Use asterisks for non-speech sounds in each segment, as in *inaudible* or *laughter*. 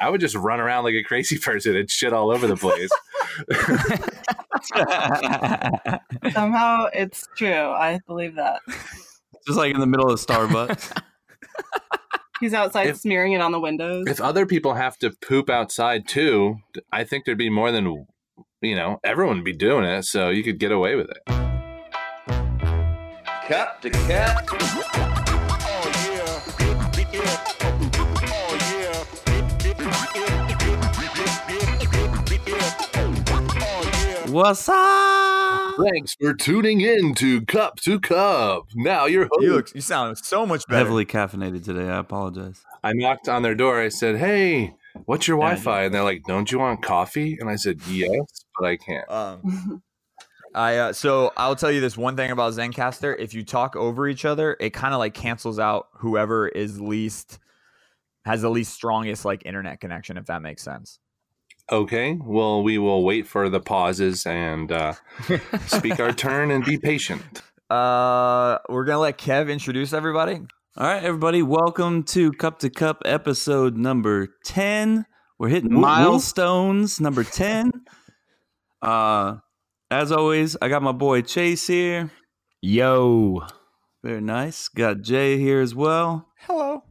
I would just run around like a crazy *laughs* person and shit all over the place. *laughs* Somehow it's true. I believe that. Just like in the middle of Starbucks. *laughs* He's outside If- smearing it on the windows. if other people have to poop outside too, I think there'd be more than you know. Everyone would be doing it, so you could get away with it. Cup to cup. What's up? Thanks for tuning in to Cup to Cup. Now your host. You look, you sound so much better. Heavily caffeinated today. I apologize. I knocked on their door. I said, "Hey, what's your Wi-Fi?" And they're like, "Don't you want coffee?" And I said, "Yes, but I can't." Um, *laughs* I uh, so I'll tell you this one thing about Zencastr. If you talk over each other, it kind of like cancels out whoever is least has the least strongest like internet connection. If that makes sense. Okay, well, we will wait for the pauses and uh, *laughs* speak our turn and be patient. Uh, we're gonna let Kev introduce everybody. All right, everybody, welcome to Cup to Cup episode number 10. We're hitting milestones number 10. Uh as always, I got my boy Chase here. Yo, Very nice. Got Jay here as well. hello.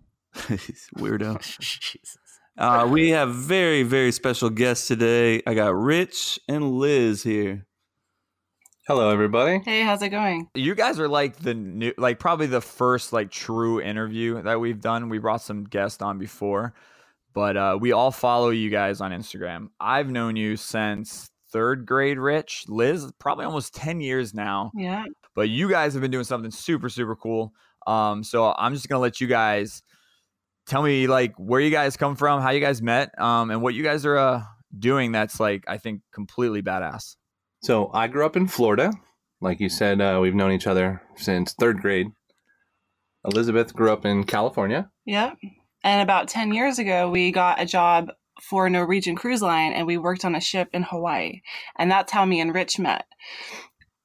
He's *laughs* a weirdo. *laughs* Uh, we have very, very special guests today. I got Rich and Liz here. Hello, everybody. hey, how's it going? You guys are like the new, like probably the first like true interview that we've done. We brought some guests on before, but uh, we all follow you guys on Instagram. I've known you since third grade, Rich. Liz, probably almost 10 years now, Yeah. but you guys have been doing something super, super cool. Um, so I'm just going to let you guys tell me like where you guys come from, how you guys met, um, and what you guys are uh, doing that's like, I think, completely badass. So I grew up in Florida. Like you said, uh, we've known each other since third grade. Elizabeth grew up in California. Yep. And about 10 years ago, we got a job for Norwegian Cruise Line and we worked on a ship in Hawaii. And that's how me and Rich met.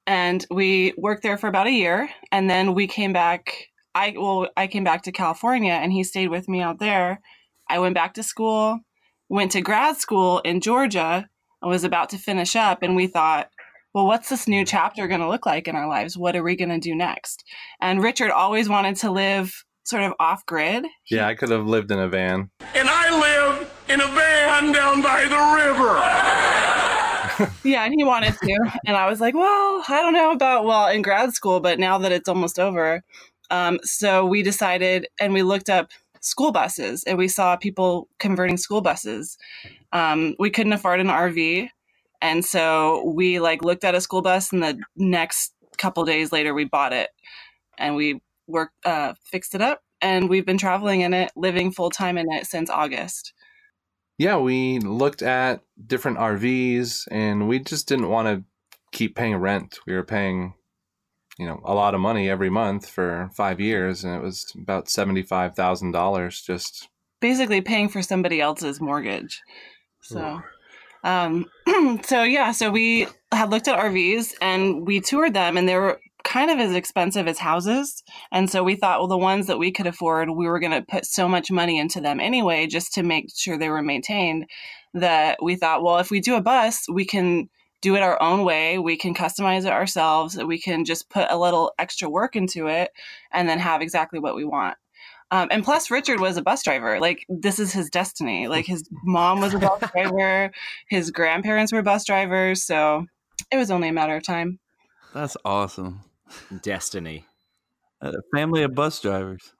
And we worked there for about a year. And then we came back. I, well, I came back to California and he stayed with me out there. I went back to school, went to grad school in Georgia. and was about to finish up and we thought, well, what's this new chapter going to look like in our lives? What are we going to do next? And Richard always wanted to live sort of off grid. Yeah, I could have lived in a van. And I live in a van down by the river. *laughs* Yeah, and he wanted to. And I was like, well, I don't know about, well, in grad school, but now that it's almost over. Um, so we decided and we looked up school buses and we saw people converting school buses. Um, we couldn't afford an RV. And so we like looked at a school bus and the next couple days later we bought it and we worked, uh, fixed it up and we've been traveling in it, living full time in it since August. Yeah, we looked at different RVs and we just didn't want to keep paying rent. We were paying, you know, a lot of money every month for five years and it was about $75,000 just. basically paying for somebody else's mortgage. So, um, *clears throat* so yeah, so we had looked at RVs and we toured them, and they were kind of as expensive as houses. And so we thought, well, the ones that we could afford, we were going to put so much money into them anyway, just to make sure they were maintained. That we thought, well, if we do a bus, we can do it our own way. We can customize it ourselves. We can just put a little extra work into it, and then have exactly what we want. Um, and plus, Richard was a bus driver. Like, this is his destiny. Like, his mom was a bus *laughs* driver, his grandparents were bus drivers. So it was only a matter of time. That's awesome. Destiny. A family of bus drivers.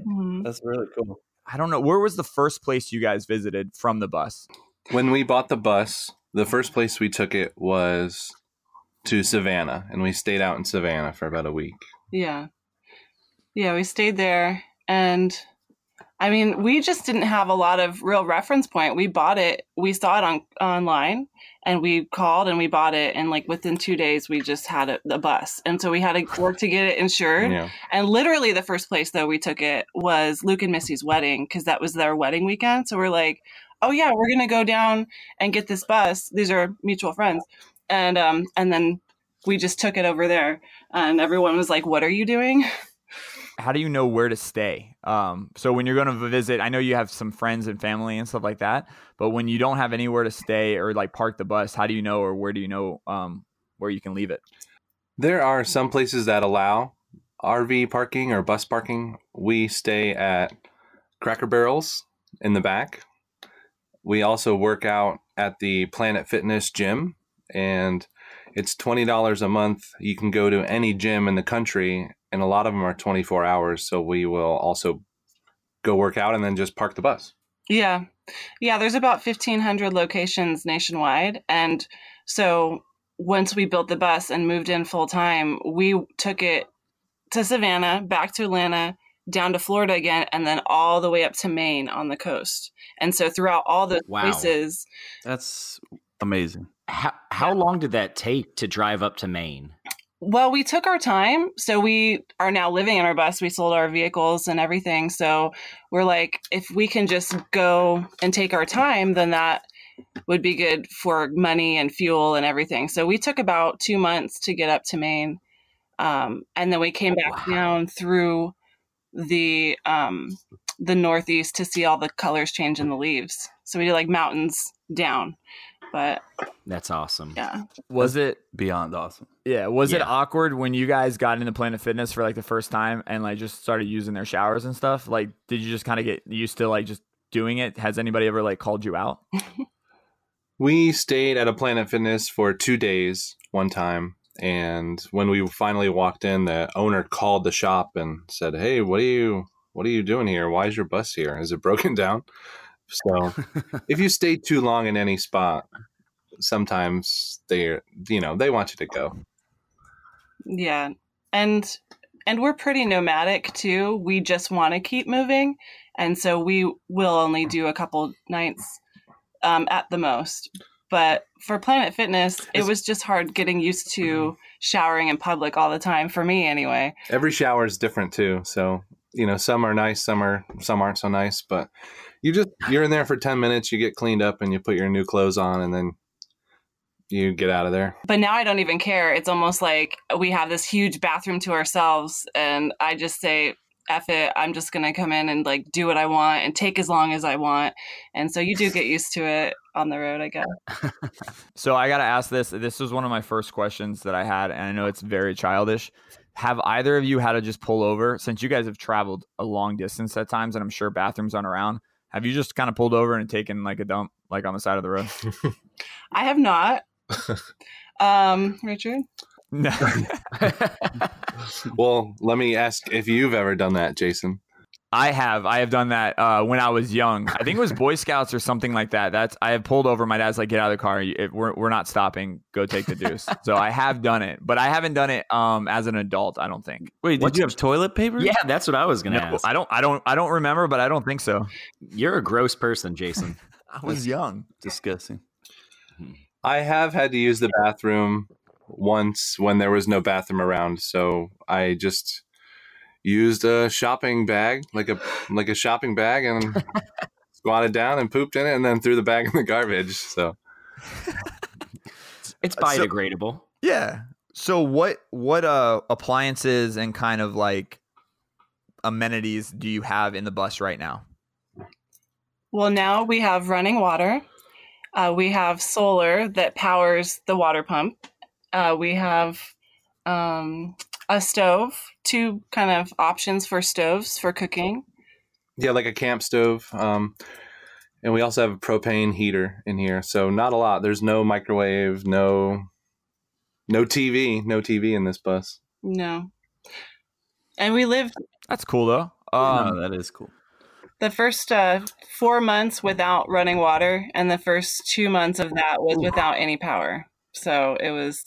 Mhm. That's really cool. I don't know where was the first place you guys visited from the bus. When we bought the bus, the first place we took it was to Savannah and we stayed out in Savannah for about a week. Yeah. Yeah, we stayed there. And I mean, we just didn't have a lot of real reference point. We bought it, we saw it on online and we called and we bought it. And like within two days, we just had a, the bus. And so we had to work to get it insured. Yeah. And literally, the first place though we took it was Luke and Missy's wedding because that was their wedding weekend. So we're like, oh yeah, we're gonna go down and get this bus. These are mutual friends, and um, and then we just took it over there, and everyone was like, "What are you doing?" *laughs* How do you know where to stay? Um, so when you're going to visit, I know you have some friends and family and stuff like that, but when you don't have anywhere to stay or like park the bus, how do you know or where do you know um, where you can leave it? There are some places that allow RV parking or bus parking. We stay at Cracker Barrels in the back. We also work out at the Planet Fitness gym, and it's $20 a month. You can go to any gym in the country, and a lot of them are 24 hours. So we will also go work out and then just park the bus. Yeah. Yeah, there's about 1,500 locations nationwide. And so once we built the bus and moved in full time, we took it to Savannah, back to Atlanta, down to Florida again, and then all the way up to Maine on the coast. And so throughout all those Wow. places, That's amazing. How how long did that take to drive up to Maine? well, we took our time. So we are now living in our bus. We sold our vehicles and everything. So we're like, if we can just go and take our time, then that would be good for money and fuel and everything. So we took about two months to get up to Maine. Um, and then we came back Wow. down through the um, the northeast to see all the colors change in the leaves. So we did like mountains down. But That's awesome. yeah. Was it Beyond awesome. Yeah, was it awkward when you guys got into Planet Fitness for like the first time and like just started using their showers and stuff? Like, did you just kind of get used to like just doing it? Has anybody ever like called you out? *laughs* We stayed at a Planet Fitness for two days one time. And when we finally walked in, the owner called the shop and said, Hey, what are you what are you doing here? Why is your bus here? Is it broken *laughs* down? So *laughs* if you stay too long in any spot, sometimes they you know, they want you to go. Yeah. And and we're pretty nomadic too. We just want to keep moving. And so we will only do a couple nights um, at the most. But for Planet Fitness, it was just hard getting used to showering in public all the time for me anyway. Every shower is different too. So, you know, some are nice, some are some aren't so nice, but you just you're in there for 10 minutes, you get cleaned up and you put your new clothes on and then you get out of there. But now I don't even care. It's almost like we have this huge bathroom to ourselves and I just say F it, I'm just gonna come in and like do what I want and take as long as I want. And so you do get used to it on the road, I guess. *laughs* So I got to ask this. This was one of my first questions that I had, and I know it's very childish. Have either of you had to just pull over since you guys have traveled a long distance at times, and I'm sure bathrooms aren't around? Have you just kind of pulled over and taken like a dump, like on the side of the road? *laughs* I have not. *laughs* um, Richard? No. *laughs* Well, let me ask if you've ever done that, Jason. I have. I have done that uh, when I was young. I think it was Boy Scouts or something like that. That's I have pulled over. My dad's like, "Get out of the car. If we're we're not stopping. Go take the deuce." *laughs* so I have done it, but I haven't done it um, as an adult. I don't think. Wait, did What's- you have toilet paper? Yeah, that's what I was gonna No, ask. I don't. I don't. I don't remember, but I don't think so. You're a gross person, Jason. *laughs* I was young. Disgusting. I have had to use the bathroom once when there was no bathroom around, so I just used a shopping bag, like a like a shopping bag, and *laughs* squatted down and pooped in it, and then threw the bag in the garbage. So *laughs* It's So- biodegradable. Yeah. So what what uh appliances and kind of like amenities do you have in the bus right now? Well, now we have running water. Uh, we have solar that powers the water pump. Uh, we have um, a stove, two kind of options for stoves for cooking. yeah, like a camp stove. Um, and we also have a propane heater in here, so not a lot. There's no microwave, no no TV, no TV in this bus. No. And we lived That's cool though. Um, oh, that is cool. the first uh, four months without running water, and the first two months of that was without any power. So it was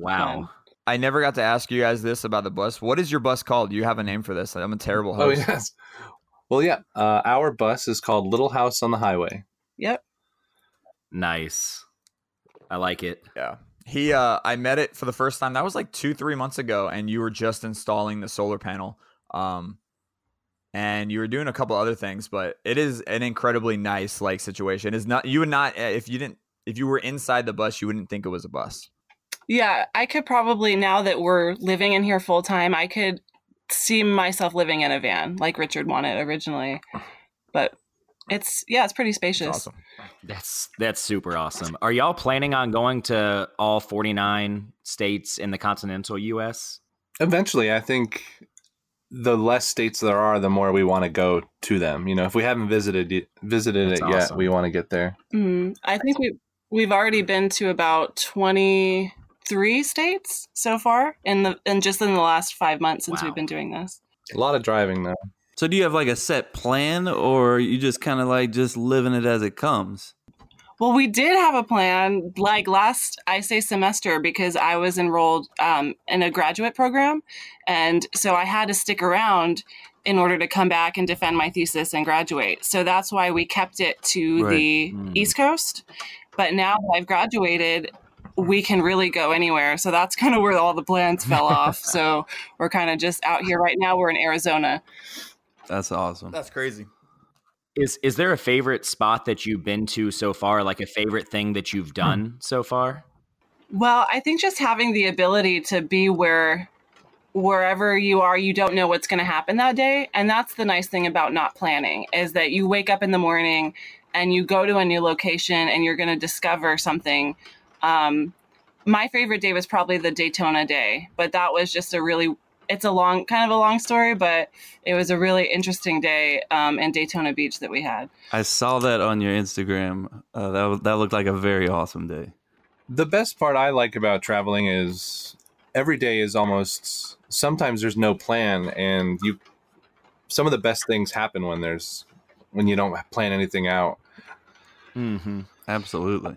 Wow. I never got to ask you guys this about the bus. What is your bus called? Do you have a name for this? I'm a terrible host. Oh host. yes. Well, yeah. Uh, our bus is called Little House on the Highway. yep. Nice. I like it. Yeah. He uh I met it for the first time. That was like 2-3 months ago and you were just installing the solar panel. Um and you were doing a couple other things, but it is an incredibly nice like situation. Is not you would not uh, if you didn't if you were inside the bus, you wouldn't think it was a bus. Yeah, I could probably now that we're living in here full time, I could see myself living in a van like Richard wanted originally. But it's yeah, it's pretty spacious. It's awesome. That's that's super awesome. Are y'all planning on going to all 49 states in the continental US? Eventually, I think the less states there are, the more we want to go to them. You know, if we haven't visited it, visited That's it yet, we want to get there. Mm, I think we we've already been to about twenty three states so far in the and just in the last five months since Wow. we've been doing this. A lot of driving though. So do you have like a set plan or you just kind of like just living it as it comes? Well, we did have a plan like last, I say semester, because I was enrolled um, in a graduate program. And so I had to stick around in order to come back and defend my thesis and graduate. So that's why we kept it to Right. the Mm. East Coast. But now that I've graduated, we can really go anywhere. So that's kind of where all the plans fell *laughs* off. So we're kind of just out here right now. We're in Arizona. That's awesome. That's crazy. Is is there a favorite spot that you've been to so far? Like a favorite thing that you've hmm. done so far? Well, I think just having the ability to be where wherever you are, you don't know what's going to happen that day, and that's the nice thing about not planning is that you wake up in the morning and you go to a new location and you're going to discover something. Um, my favorite day was probably the Daytona day, but that was just a really it's a long kind of a long story, but it was a really interesting day um, in Daytona Beach that we had. I saw that on your Instagram. Uh, that was, that looked like a very awesome day. The best part I like about traveling is every day is almost sometimes there's no plan and you some of the best things happen when there's when you don't plan anything out. Mm-hmm. Absolutely.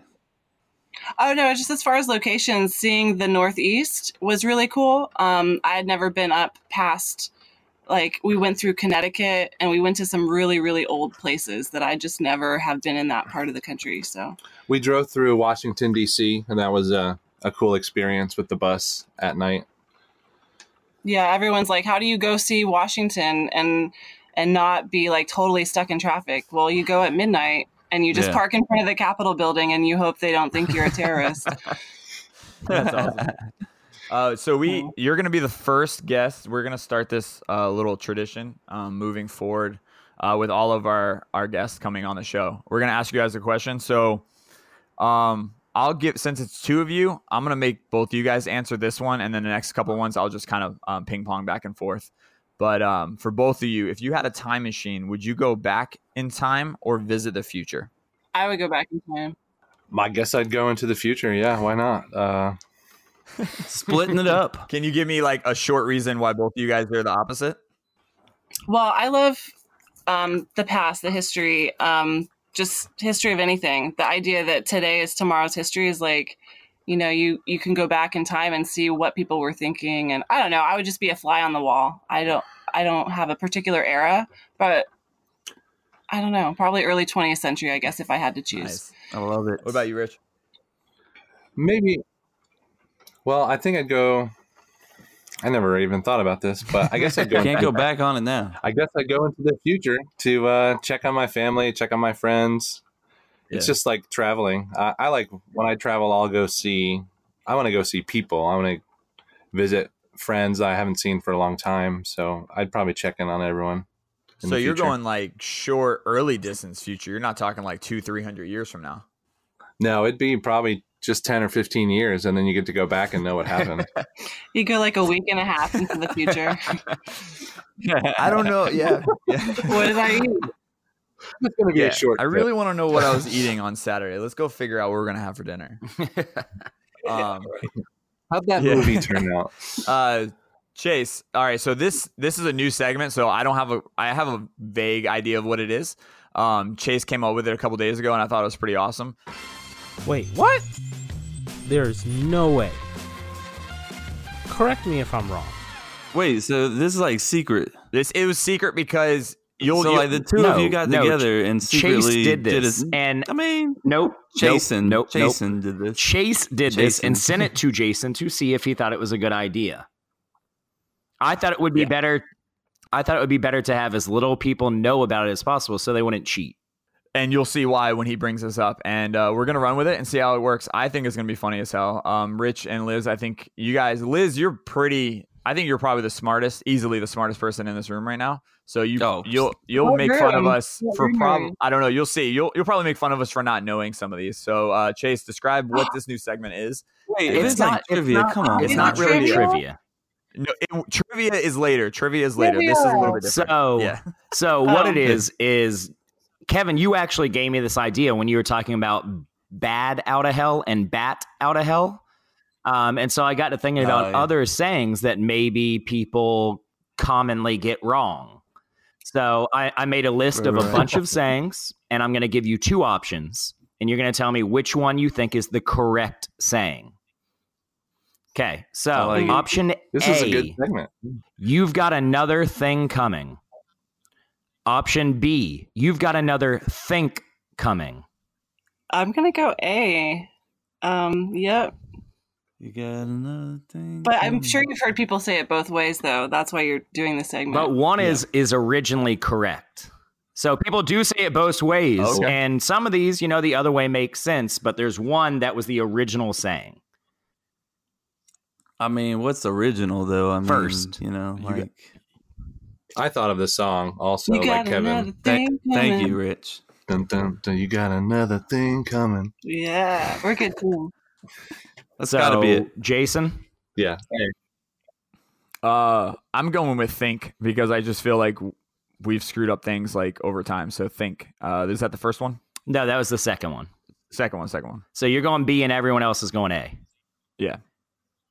Oh no, just as far as locations, seeing the Northeast was really cool. Um, I had never been up past, like we went through Connecticut and we went to some really really old places that I just never have been in that part of the country. So We drove through Washington D.C. and that was a, a cool experience with the bus at night. yeah, everyone's like, "How do you go see Washington and and not be like totally stuck in traffic?" Well, you go at midnight and you just Yeah. park in front of the Capitol building and you hope they don't think you're a terrorist. *laughs* That's awesome. Uh, so we, you're going to be the first guest. We're going to start this uh, little tradition um, moving forward uh, with all of our our guests coming on the show. We're going to ask you guys a question. So, um, I'll give since it's two of you, I'm going to make both of you guys answer this one, and then the next couple ones I'll just kind of um, ping pong back and forth. But um, for both of you, if you had a time machine, would you go back in time or visit the future? I would go back in time. I guess I'd go into the future. Yeah, why not? Uh, *laughs* Splitting it up. Can you give me like a short reason why both of you guys are the opposite? Well, I love um, the past, the history, um, just history of anything. The idea that today is tomorrow's history is like, you know, you you can go back in time and see what people were thinking, and I don't know. I would just be a fly on the wall. I don't I don't have a particular era, but I don't know. Probably early 20th century, I guess, if I had to choose. Nice. I love it. What about you, Rich? maybe. Well, I think I'd go. I never even thought about this, but I guess I'd. *laughs* Can't go back on it now. I guess I go into the future to uh, check on my family, check on my friends. It's just like traveling. I, I like when I travel. I'll go see. I want to go see people. I want to visit friends I haven't seen for a long time. So I'd probably check in on everyone. in So the you're future. going like short, early distance future. You're not talking like two, three hundred years from now. No, it'd be probably just ten or fifteen years, and then you get to go back and know what happened. *laughs* You go like a week and a half into the future. *laughs* I don't know. Yeah, *laughs* yeah. what did I eat? *laughs* it's going to be yeah. a short. I really want to know what I was *laughs* eating on Saturday. Let's go figure out what we're gonna have for dinner. *laughs* Um, How'd that Yeah. movie turn out? uh, Chase. All right, so this this is a new segment. So I don't have a I have a vague idea of what it is. Um, Chase came up with it a couple days ago, and I thought it was pretty awesome. Wait, what? There's no way. Correct me if I'm wrong. Wait, so this is like secret. This it was secret because you'll, so you like the two of you got no, together and secretly did did this, it. and I mean, nope, Jason, nope, nope, nope. Jason did this. Chase did this and sent it to Jason to see if he thought it was a good idea. I thought it would be Yeah. better. I thought it would be better to have as little people know about it as possible, so they wouldn't cheat. and you'll see why when he brings this up. And uh, we're gonna run with it and see how it works. I think it's gonna be funny as hell. Um, Rich and Liz, I think you guys, Liz, you're pretty I think you're probably the smartest, easily the smartest person in this room right now. So you Oh. you'll you'll What make fun of us What for room are prob? I don't know. You'll see. You'll you'll probably make fun of us for not knowing some of these. So uh, Chase, describe what this new segment is. Wait, It's it's, not- like it's trivia, not- come on. It's Is not really trivia? trivia. No, it, trivia is later. Trivia is later. This is a little bit different. So, yeah. so *laughs* what Oh. it is is Kevin, you actually gave me this idea when you were talking about bad out of hell and bat out of hell. Um, and so I got to thinking about Oh, yeah. other sayings that maybe people commonly get wrong. So I, I made a list Right, of a right. bunch of sayings, and I'm going to give you two options, and you're going to tell me which one you think is the correct saying. Okay, so I like it. option This A, is a good segment. You've got another thing coming. Option B, you've got another think coming. I'm gonna go A. Um, yep. You got another thing. But I'm sure you've heard people say it both ways, though. That's why you're doing the segment. But one is is originally correct. So people do say it both ways. Okay. And some of these, you know, the other way makes sense, but there's one that was the original saying. I mean, what's original though? I mean, First. you know, You got- like. I thought of this song also, you got like Kevin. another Thank, thank you, Rich. Dun, dun, dun, you got another thing coming. Yeah, we're good too. *laughs* That's so, got to be it. Jason. Yeah. Uh, I'm going with think because I just feel like we've screwed up things like over time. So think. Uh, is that the first one? No, that was the second one. Second one. Second one. So you're going B and everyone else is going A. Yeah.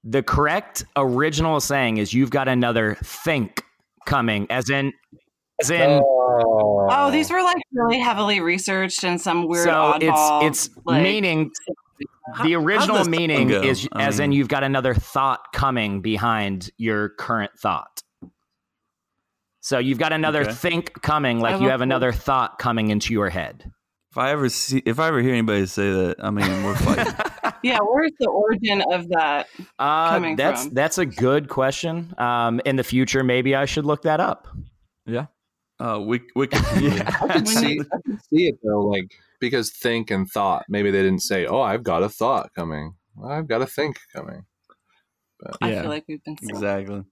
The correct original saying is you've got another think coming, as in as in Oh, these were like really heavily researched and some weird so oddball. it's it's like- meaning the original this meaning go? is I as in you've got another thought coming behind your current thought. So you've got another Okay. think coming, like you have that. another thought coming into your head. If I ever see, if I ever hear anybody say that, I mean, we're fighting. *laughs* yeah, where's the origin of that? Uh, Coming that's from? that's a good question. Um, in the future, maybe I should look that up. Yeah. uh, we we *laughs* could, I could When see, I could see it though, like because think and thought. Maybe they didn't say, "Oh, I've got a thought coming. I've got a think coming." I Yeah. feel like we've been exactly.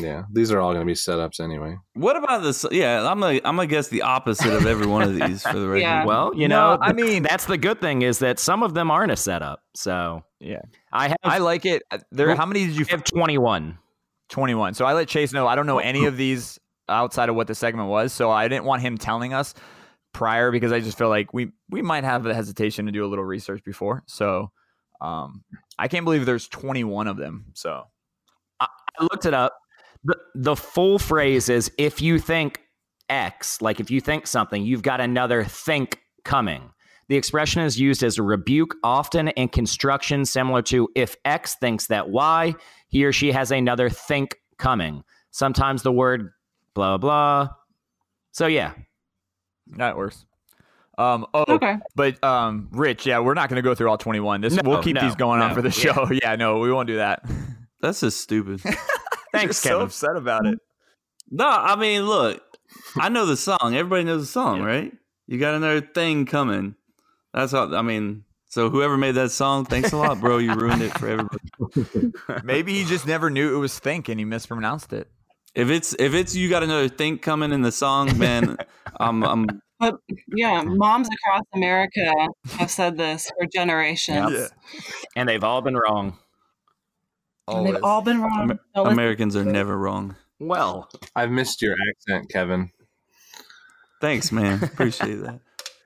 Yeah, these are all going to be setups anyway. What about this? Yeah, I'm gonna I'm gonna guess the opposite of every one of *laughs* these for the record. Yeah. Well, you No, know, I mean- that's the good thing is that some of them aren't a setup. So Yeah. I have I like it. Uh, There. Well, How many did you? I have twenty one. 21. So I let Chase know I don't know any of these outside of what the segment was. So I didn't want him telling us prior because I just feel like we we might have the hesitation to do a little research before. So um I can't believe there's 21 of them. So I looked it up. The the full phrase is if you think X, like if you think something, you've got another think coming. The expression is used as a rebuke, often in construction, similar to if X thinks that Y, he or she has another think coming. Sometimes the word blah blah. So yeah, that works. Um oh Okay. but um Rich, yeah, we're not going to go through all 21. This No, we'll keep no, these going on for the yeah. show. *laughs* Yeah, no, we won't do that. *laughs* That's just stupid. *laughs* thanks, You're so upset about it. no, I mean, look, I know the song. Everybody knows the song, Yeah. right? You got another thing coming. That's all. I mean, so whoever made that song, thanks a lot, bro. You ruined it for everybody. Maybe he just never knew it was think and he mispronounced it. If it's if it's you got another thing coming in the song, man, *laughs* I'm I'm But yeah, moms across America have said this for generations. Yep. and they've all been wrong. And they've all been wrong. Amer- Don't Americans are never wrong. Well, I've missed your accent, Kevin. Thanks, man. Appreciate that.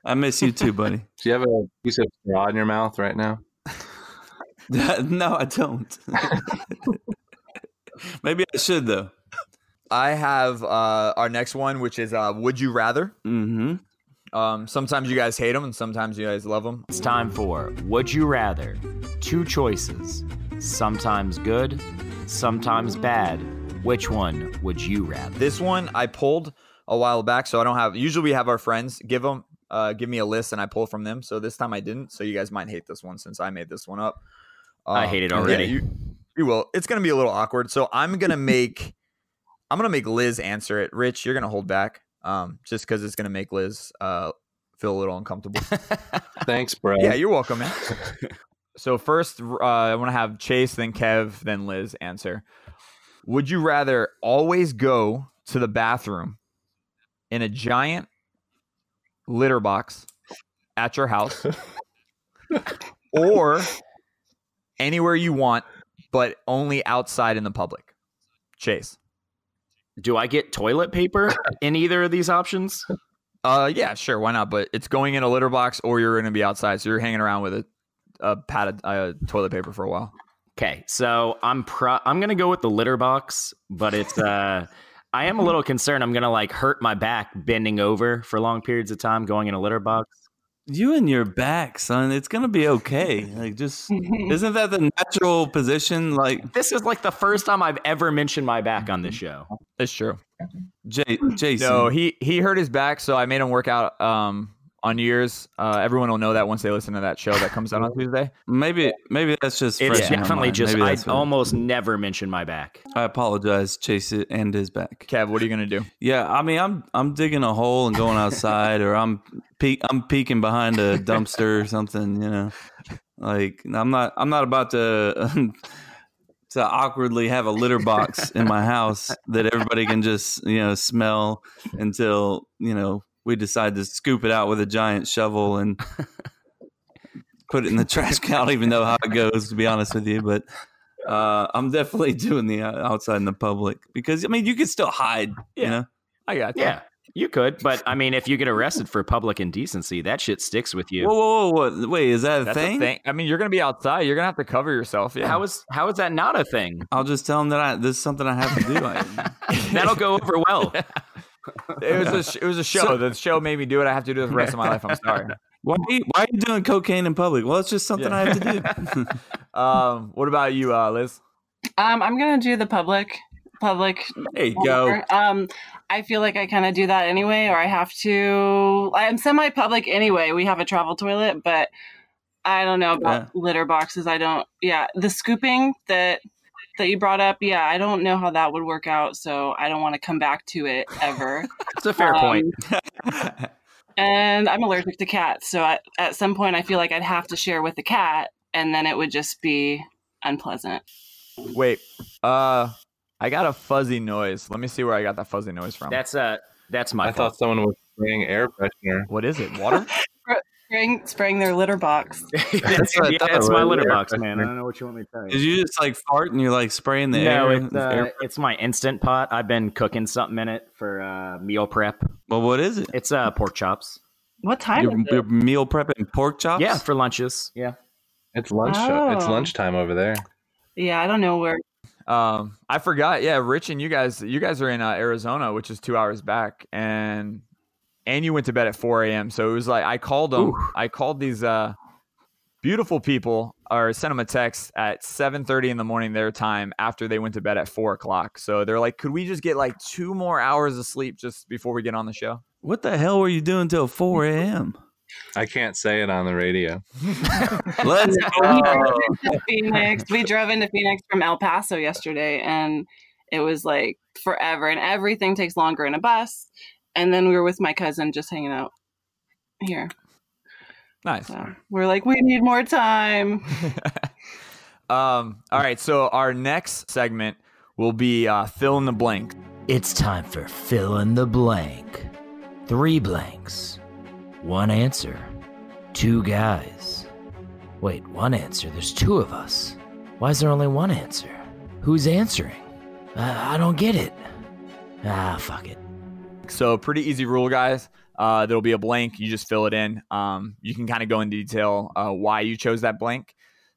I miss you too, buddy. *laughs* Do you have a piece of straw in your mouth right now? *laughs* no, I don't. Maybe I should though. I have uh, our next one, which is uh, Would You Rather? Mm-hmm. Um, sometimes you guys hate them, and sometimes you guys love them. it's time for Would You Rather? Two choices. Sometimes good, sometimes bad. Which one would you rather? This one I pulled a while back, so I don't have. Usually, we have our friends give them, uh, give me a list, and I pull from them. So this time I didn't. So you guys might hate this one since I made this one up. I Um, hate it yeah, already. you, you will. It's gonna be a little awkward. So I'm gonna *laughs* make. I'm gonna make Liz answer it. Rich, you're gonna hold back, um, just because it's gonna make Liz uh feel a little uncomfortable. *laughs* Thanks, bro. Yeah, you're welcome, man. *laughs* so first, uh, I want to have Chase, then Kev, then Liz answer. Would you rather always go to the bathroom in a giant litter box at your house *laughs* or anywhere you want, but only outside in the public? Chase. Do I get toilet paper in either of these options? Uh, yeah, sure, why not? But it's going in a litter box, or you're going to be outside, so you're hanging around with a, a pad of uh, toilet paper for a while. Okay, so I'm pro- I'm gonna go with the litter box, but it's uh, I am a little concerned. I'm gonna like hurt my back bending over for long periods of time going in a litter box. You and your back, son. It's gonna be okay. Like, just *laughs* isn't that the natural position? Like, This is like the first time I've ever mentioned my back on this show. It's true. J- Jason. No, he he hurt his back, so I made him work out um on New Year's. Uh, everyone will know that once they listen to that show that comes out on Tuesday. maybe maybe that's just It's fresh definitely mind. just I that's what- almost never mention my back. I apologize, Chase it and his back. Kev, what are you gonna do? Yeah, I mean, I'm I'm digging a hole and going outside, or I'm peek I'm peeking behind a dumpster or something. You know, like I'm not I'm not about to *laughs* to awkwardly have a litter box in my house that everybody can just you know smell until you know we decide to scoop it out with a giant shovel and *laughs* put it in the trash can. I don't even know how it goes, to be honest with you, but. Uh, I'm definitely doing the uh, outside in the public because I mean you can still hide, you Yeah. know. I got you. Yeah, you could, but I mean, if you get arrested for public indecency, that shit sticks with you. Whoa, whoa, whoa, whoa! Wait, is that a That's thing? a thing. I mean, you're gonna be outside. You're gonna have to cover yourself. Yeah. How is how is that not a thing? I'll just tell them that I, this is something I have to do. I, *laughs* That'll go over well. *laughs* it was a it was a show. So- the show made me do it. I have to do it the rest of my life. I'm sorry. *laughs* why, are you, why are you doing cocaine in public? Well, it's just something Yeah. I have to do. *laughs* *laughs* Um, what about you, uh, Liz? Um, I'm gonna do the public public there you go. Um, I feel like I kind of do that anyway, or I have to. I'm semi-public anyway. We have a travel toilet, but I don't know about litter boxes. I don't. Yeah, the scooping that that you brought up. Yeah, I don't know how that would work out, so I don't want to come back to it ever. *laughs* It's a fair Um, point. *laughs* and I'm allergic to cats, so at, at some point I feel like I'd have to share with the cat, and then it would just be unpleasant. Wait. Uh, I got a fuzzy noise. Let me see where I got that fuzzy noise from. That's uh that's my I thought someone was spraying air freshener. what is it? Water? *laughs* Spraying, spraying their litter box. *laughs* that's, *laughs* yeah, that's it my litter box, man. I don't know what you want me to tell Did you. you just like fart and you're like spraying the No, air? it's, uh, it's my instant pot. I've been cooking something in it for uh, meal prep. Well, what is it? It's uh, pork chops. What time? You're, is it? you're meal prepping pork chops? Yeah, for lunches. Yeah. It's lunch. It's Oh. lunchtime over there. Yeah, I don't know where. Um, I forgot. Yeah, Rich and you guys, you guys are in uh, Arizona, which is two hours back, and and you went to bed at 4 a.m. So it was like I called them. I called these uh beautiful people, or sent them a text at 7:30 in the morning their time after they went to bed at four o'clock. So they're like, "Could we just get like two more hours of sleep just before we get on the show?" What the hell were you doing till 4 a.m.? I can't say it on the radio. *laughs* Let's *laughs* We go. drove into Phoenix. We drove into Phoenix from El Paso yesterday, and it was like forever, and everything takes longer in a bus. And then we were with my cousin, just hanging out here. Nice. So we're like, we need more time. *laughs* um. All right. So our next segment will be uh, fill in the blank. It's time for fill in the blank. Three blanks. One answer. Two guys. Wait, one answer. There's two of us. Why is there only one answer? Who's answering? I, I don't get it. Ah, fuck it. So pretty easy rule, guys. Uh, there'll be a blank. You just fill it in. Um, you can kind of go into detail uh, why you chose that blank.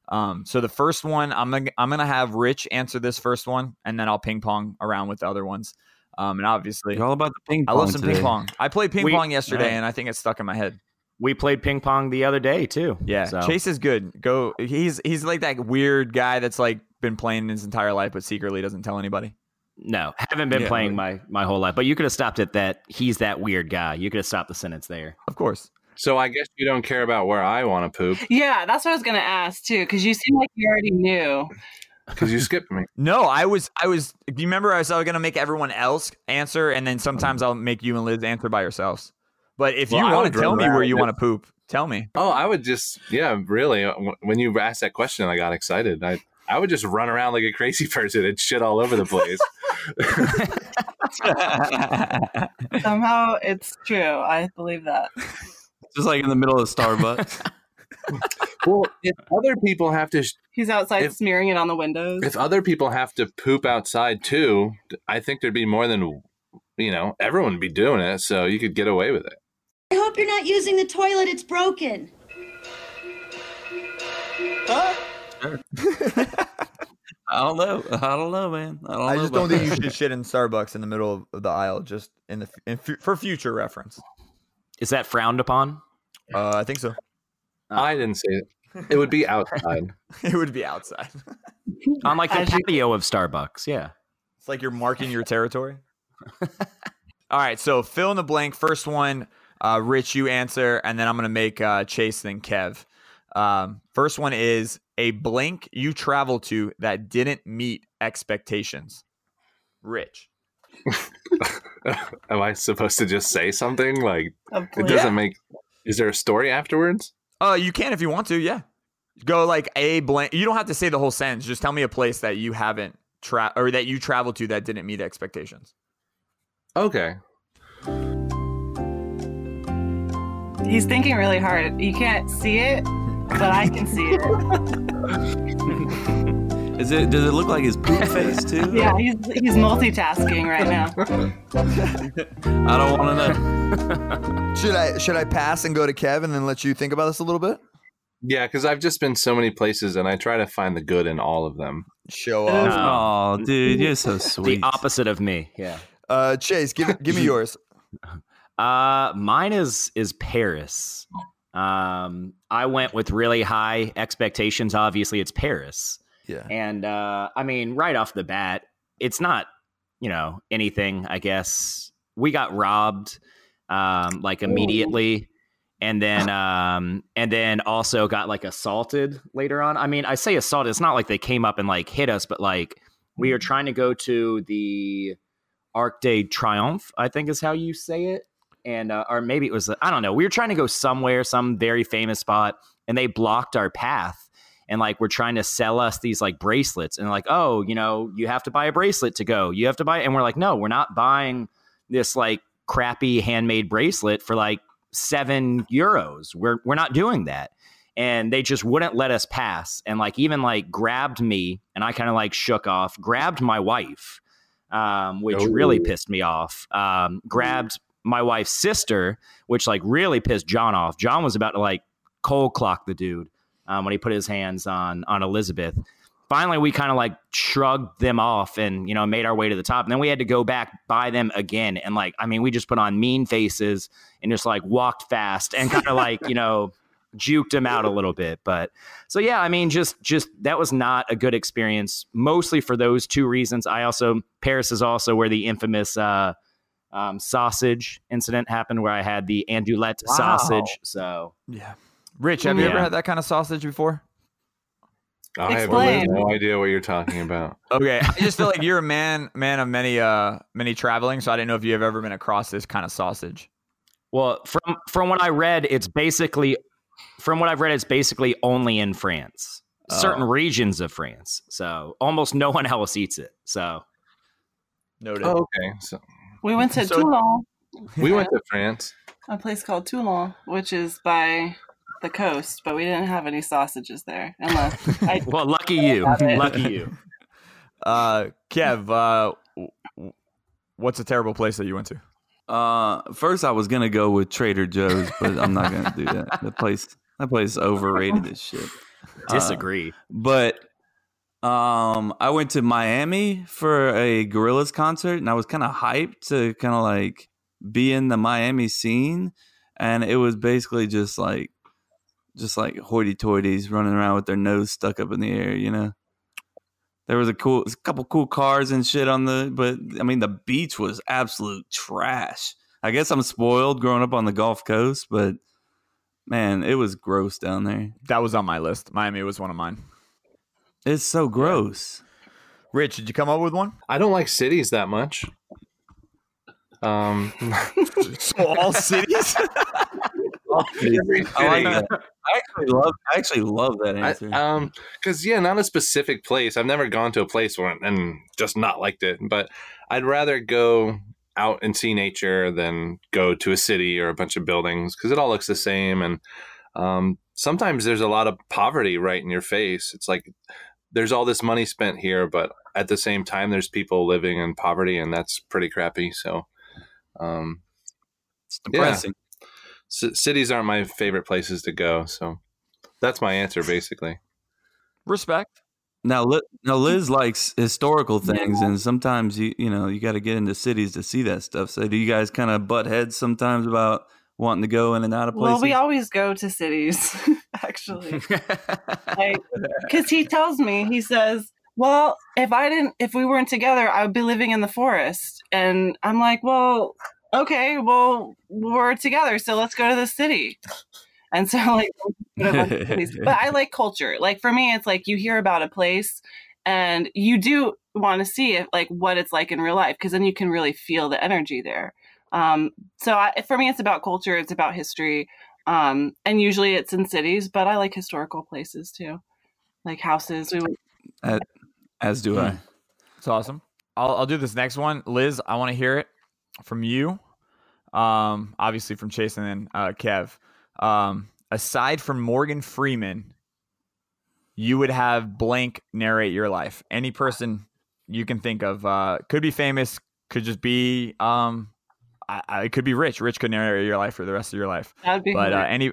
Um, so the first one, I'm gonna I'm gonna have Rich answer this first one, and then I'll ping pong around with the other ones. Um, and obviously, You're all about the ping I love some today. ping pong. I played ping We- pong yesterday, Alright. and I think it's stuck in my head. We played ping pong the other day too. Yeah, So- Chase is good. Go. He's he's like that weird guy that's like been playing his entire life, but secretly doesn't tell anybody. No, haven't been Yeah, playing but- my my whole life. But you could have stopped at that. He's that weird guy. You could have stopped the sentence there. Of course. So I guess you don't care about where I want to poop Yeah, that's what I was gonna ask too, because you seem like you already knew. *laughs* because you skipped me. No, I was, I was. Do you remember I was, I was gonna make everyone else answer, and then sometimes I'll make you and Liz answer by yourselves. But if Well, you want to tell me where you want to poop, tell me. Oh, I would just yeah, really. uh, When you asked that question, I got excited. I I would just run around like a crazy *laughs* person and shit all over the place. *laughs* Somehow it's true. I believe that. Just like in the middle of Starbucks. *laughs* well, if other people have to, sh- He's outside If- smearing it on the windows. if other people have to poop outside too, I think there'd be more than, you know, everyone would be doing it, so you could get away with it. I hope you're not using the toilet. It's broken. *laughs* I don't know. I don't know, man. I don't I know just don't about think you should shit in Starbucks in the middle of, of the aisle, just in the in, fu- for future reference. Is that frowned upon? Uh, I think so. I didn't say it. It would be outside. *laughs* it would be outside. *laughs* On like the As you- of Starbucks, yeah. It's like you're marking your territory. *laughs* All right, so fill in the blank. First one, uh, Rich, you answer, and then I'm gonna make uh, Chase then Kev. Um, first one is a blank you travel to that didn't meet expectations. Rich. *laughs* Am I supposed to just say something like it doesn't make? Is there a story afterwards? Uh, you can if you want to. Yeah, go like a blank. You don't have to say the whole sentence. Just tell me a place that you haven't tra- or that you traveled to that didn't meet expectations. Okay. He's thinking really hard. You can't see it, but I can see it. *laughs* Is it? Does it look like his poop face too? *laughs* Yeah, he's he's multitasking right now. *laughs* I don't want to know. Should I should I pass and go to Kevin and let you think about this a little bit? Yeah, because I've just been so many places, and I try to find the good in all of them. Show off. Oh, dude, you're so sweet. The opposite of me. Yeah. Uh, Chase, give give me yours. Uh, mine is is Paris. Um, I went with really high expectations. Obviously, it's Paris, Yeah. and uh, I mean, right off the bat, it's not you know anything. I guess we got robbed, um, like immediately, and then um, and then also got like assaulted later on. I mean, I say assaulted. It's not like they came up and like hit us, but like we are trying to go to the Arc de Triomphe, I think is how you say it. And uh, or maybe it was I don't know. We were trying to go somewhere, some very famous spot, and they blocked our path. And like we're trying to sell us these like bracelets, and like, oh, you know, you have to buy a bracelet to go. You have to buy, and we're like, no, we're not buying this like crappy handmade bracelet for like seven euros. We're we're not doing that. And they just wouldn't let us pass. And like even like grabbed me, and I kind of like shook off, grabbed my wife, um, which Oh. really pissed me off. Um, grabbed my wife's sister, which like really pissed John off. John was about to like cold clock the dude um, when he put his hands on on Elizabeth. Finally, we kind of like shrugged them off and you know made our way to the top. And then we had to go back by them again. And like, I mean, we just put on mean faces and just like walked fast and kind of like you know *laughs* juked him out a little bit. But so yeah, I mean, just just that was not a good experience. Mostly for those two reasons. I also Paris is also where the infamous uh, um, sausage incident happened, where I had the andouillette Wow. sausage. So Yeah. Rich, have you ever had that kind of sausage before? I have no idea what you're talking about. *laughs* Okay, I just feel like you're a man man of many uh many traveling, so I didn't know if you have ever been across this kind of sausage. Well, from from what I read, it's basically from what I've read, it's basically only in France, certain Oh. regions of France. So almost no one else eats it. So Noted. Oh, okay, so We went to So- Toulon, we went to France. a place called Toulon, which is by the coast, but we didn't have any sausages there. Unless I, *laughs* well, lucky you, lucky you. *laughs* Uh, Kev, uh, w- w- what's a terrible place that you went to? Uh, first I was gonna go with Trader Joe's, but I'm not gonna do that. That place, that place is overrated as shit. *laughs* Uh, Disagree. but um, I went to Miami for a Gorillaz concert, and I was kind of hyped to kind of like be in the Miami scene, and it was basically just like, just like hoity-toities running around with their nose stuck up in the air, you know. There was a cool, a couple cool cars and shit on the, but I mean the beach was absolute trash. I guess I'm spoiled growing up on the Gulf Coast, but man, it was gross down there. That was on my list. Miami was one of mine. It's so gross. Rich, did you come up with one? I don't like cities that much. Um, *laughs* *laughs* So all cities? *laughs* I like that. I actually love. I actually love that I, answer. um, because yeah, not a specific place. I've never gone to a place where and just not liked it. But I'd rather go out and see nature than go to a city or a bunch of buildings because it all looks the same. And um, sometimes there's a lot of poverty right in your face. It's like there's all this money spent here, but at the same time, there's people living in poverty, and that's pretty crappy. So, um, it's depressing. c- cities aren't my favorite places to go. So that's my answer, basically. Respect. Now, Li- now Liz likes historical things, and sometimes you you know you got to get into cities to see that stuff. So, do you guys kind of butt heads sometimes about wanting to go in and out of places? Well, we always go to cities, *laughs* actually. *laughs* like, because he tells me, he says, "Well, if I didn't, if we weren't together, I would be living in the forest." And I'm like, "Well, okay, well, we're together, so let's go to the city." And so, *laughs* like, go to a bunch of cities. but I like culture. Like for me, it's like you hear about a place, and you do want to see it, like what it's like in real life, because then you can really feel the energy there. Um, so I, for me, it's about culture. It's about history. Um, and usually it's in cities, but I like historical places too, like houses. We would, as, as do I. It's awesome. I'll, I'll do this next one. Liz, I want to hear it from you. Um, obviously from Chase and then uh, Kev. Um, aside from Morgan Freeman, you would have blank narrate your life. Any person you can think of uh, could be famous, could just be um, I, I, it could be rich. Rich could narrate your life for the rest of your life. that would be. But uh, any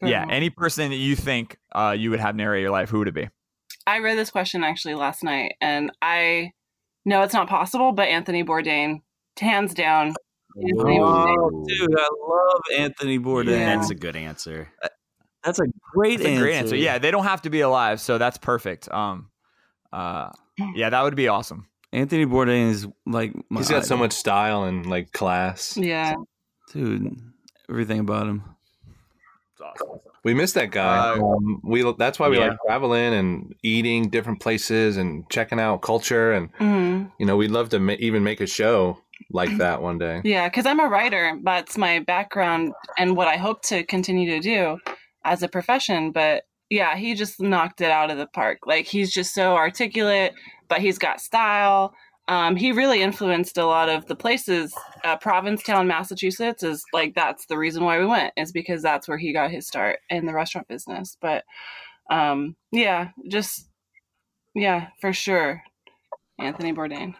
For yeah, him. any person that you think uh, you would have narrate your life, who would it be? I read this question actually last night, and I know it's not possible, but Anthony Bourdain, hands down. Anthony Bourdain. Oh, dude, I love Anthony Bourdain. Yeah. That's a good answer. That's a great That's a answer. great answer. Yeah, they don't have to be alive, so that's perfect. Um, uh, *clears throat* yeah, that would be awesome. Anthony Bourdain is like my He's got so much style and like class. Yeah. dude. Everything about him. It's awesome. We miss that guy. Uh, um, we that's why we yeah. like traveling and eating different places and checking out culture and hmm you know we'd love to ma- even make a show like that one day. *clears throat* Yeah, because I'm a writer. That's my background and what I hope to continue to do as a profession. But yeah, he just knocked it out of the park. Like he's just so articulate, but he's got style. Um, he really influenced a lot of the places. Uh, Provincetown, Massachusetts, is like that's the reason why we went. Is because that's where he got his start in the restaurant business. But um, yeah, just yeah, for sure, Anthony Bourdain.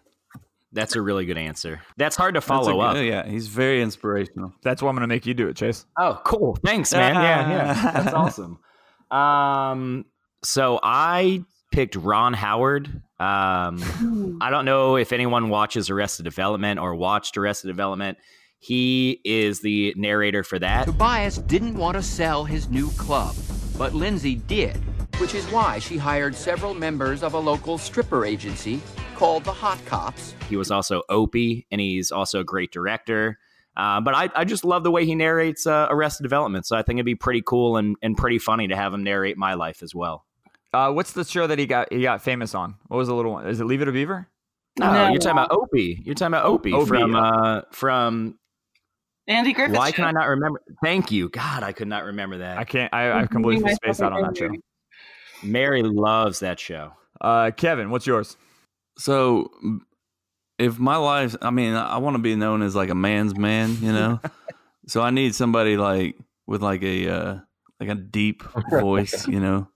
That's a really good answer. That's hard to follow good- up. Yeah, he's very inspirational. That's why I'm gonna make you do it, Chase. Oh, cool. Thanks, man. *laughs* Yeah, yeah. That's awesome. *laughs* Um, so I picked Ron Howard. Um, I don't know if anyone watches Arrested Development or watched Arrested Development. He is the narrator for that. Tobias didn't want to sell his new club, but Lindsay did, which is why she hired several members of a local stripper agency called the Hot Cops. He was also Opie, and he's also a great director. Uh, but I, I just love the way he narrates uh, Arrested Development. So I think it'd be pretty cool and, and pretty funny to have him narrate my life as well. Uh, what's the show that he got he got famous on? What was the little one? Is it Leave It a Beaver? No, No. you're talking about Opie. You're talking about Opie, Opie, from yeah. uh, from. Andy Griffith. Why Show. can I not remember? Thank you, God, I could not remember that. I can't. I, I completely Myself spaced out on that show. Mary loves that show. Uh, Kevin, what's yours? So, if my life, I mean, I want to be known as like a man's man, you know. *laughs* so I need somebody like with like a uh, like a deep *laughs* voice, you know.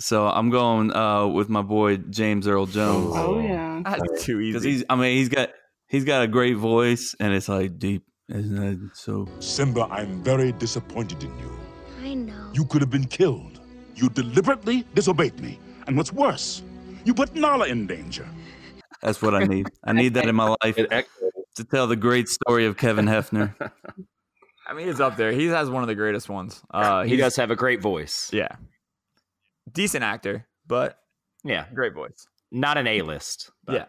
So I'm going uh, with my boy James Earl Jones Oh yeah. That's too because easy. he's. I mean, he's got he's got a great voice, and it's like deep, isn't it? So Simba, I'm very disappointed in you. I know. You could have been killed. You deliberately disobeyed me. And what's worse, you put Nala in danger. that's what I need. I need that in my life to tell the great story of Kevin Hefner. *laughs* I mean, he's up there. He has one of the greatest ones. Uh, He does have a great voice. Yeah, decent actor, but Yeah, great voice. not an A list. Yeah.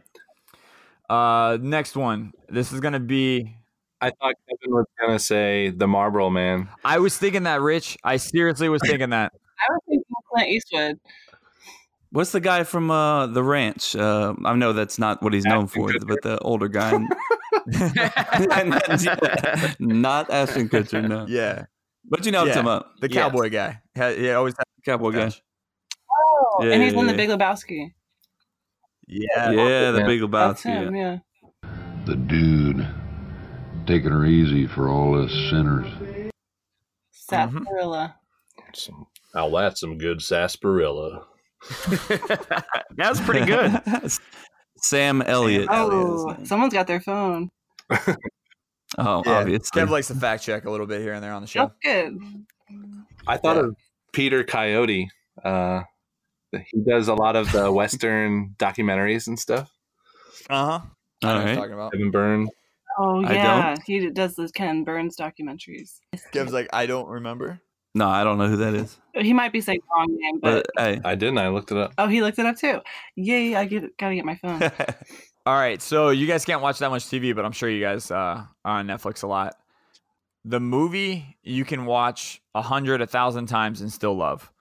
Uh, next one. This is gonna be. I thought Kevin was gonna say the Marlboro Man. I was thinking that, Rich. I seriously was thinking that. *laughs* I was thinking Clint Eastwood. What's the guy from uh, the ranch? Uh, I know that's not what he's known for, but the older guy. *laughs* *laughs* Not Ashton Kutcher, no. Yeah. But you know what Yeah. I'm talking about. The Yeah. cowboy guy. Ha- He always had Cowboy guy. Oh, Yeah, and he's yeah, in the. Big Lebowski. Yeah. Yeah, the Yeah. Big That's Lebowski. him. Yeah. Yeah. The dude taking her easy for all us sinners. Sarsaparilla. Some, now that's some good sarsaparilla. *laughs* That was pretty good. *laughs* Sam Elliott. Oh, someone's got their phone. *laughs* Oh, Yeah. obviously. Kev likes to fact check a little bit here and there on the show. That's good. I thought Yeah. of Peter Coyote. Uh, he does a lot of the Western *laughs* documentaries and stuff. Uh huh. I know All what you're talking about. Kevin Byrne. Oh yeah, he does those Ken Burns documentaries. Kev's like, I don't remember. No, I don't know who that is. He might be saying wrong name, but, But hey, I didn't. I looked it up. oh, he looked it up too. Yay! I get gotta get my phone. *laughs* All right, so you guys can't watch that much TV, but I'm sure you guys uh, are on Netflix a lot. The movie you can watch a hundred, a thousand times and still love.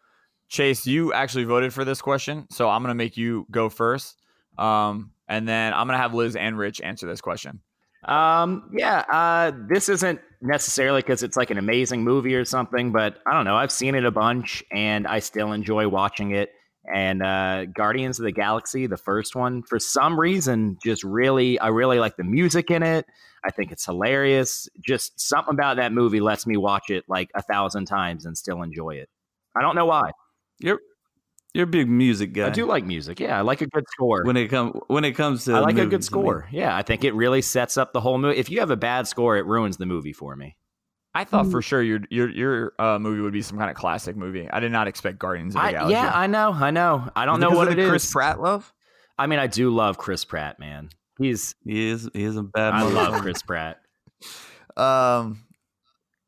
Chase, you actually voted for this question, so I'm gonna make you go first, um, and then I'm gonna have Liz and Rich answer this question. Um, yeah, uh, this isn't necessarily because it's like an amazing movie or something, but I don't know. I've seen it a bunch and I still enjoy watching it. And uh, Guardians of the Galaxy, the first one, for some reason, just really, I really like the music in it. I think it's hilarious. Just something about that movie lets me watch it like a thousand times and still enjoy it. I don't know why. You're you're a big music guy. I do like music. Yeah, I like a good score. when it comes when it comes to I like a good score. Yeah, I think it really sets up the whole movie. If you have a bad score, it ruins the movie for me. I thought for sure your your your uh, movie would be some kind of classic movie. I did not expect Guardians of the I, Galaxy. yeah, I know, I know. I don't know what of it the is. Chris Pratt love. I mean, I do love Chris Pratt, man. He's He is he is a bad. I love. Chris Pratt. *laughs* Um,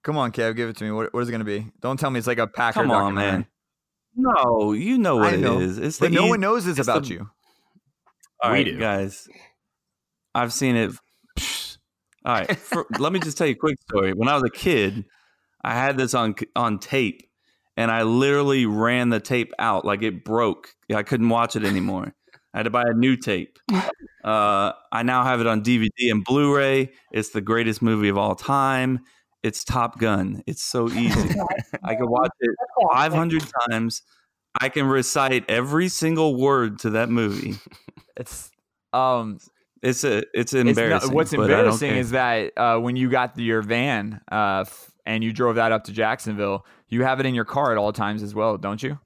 come on, Kev, give it to me. What, what is it going to be? Don't tell me it's like a Packer. Come on, man. No, you know what I it know, is. It's but the no eas- one knows it's, it's about the- you. All We right, do. guys. I've seen it. All right, *laughs* for, let me just tell you a quick story. When I was a kid, I had this on on tape, and I literally ran the tape out like it broke. I couldn't watch it anymore. I had to buy a new tape. *laughs* Uh, I now have it on DVD and Blu-ray. It's the greatest movie of all time. It's Top Gun. It's so *laughs* easy. *laughs* I can watch it 500 times. I can recite every single word to that movie. *laughs* It's um, It's a it's it's not- embarrassing. what's but I don't embarrassing is that uh, when you got your van uh, f- and you drove that up to Jacksonville, you have it in your car at all times as well, don't you?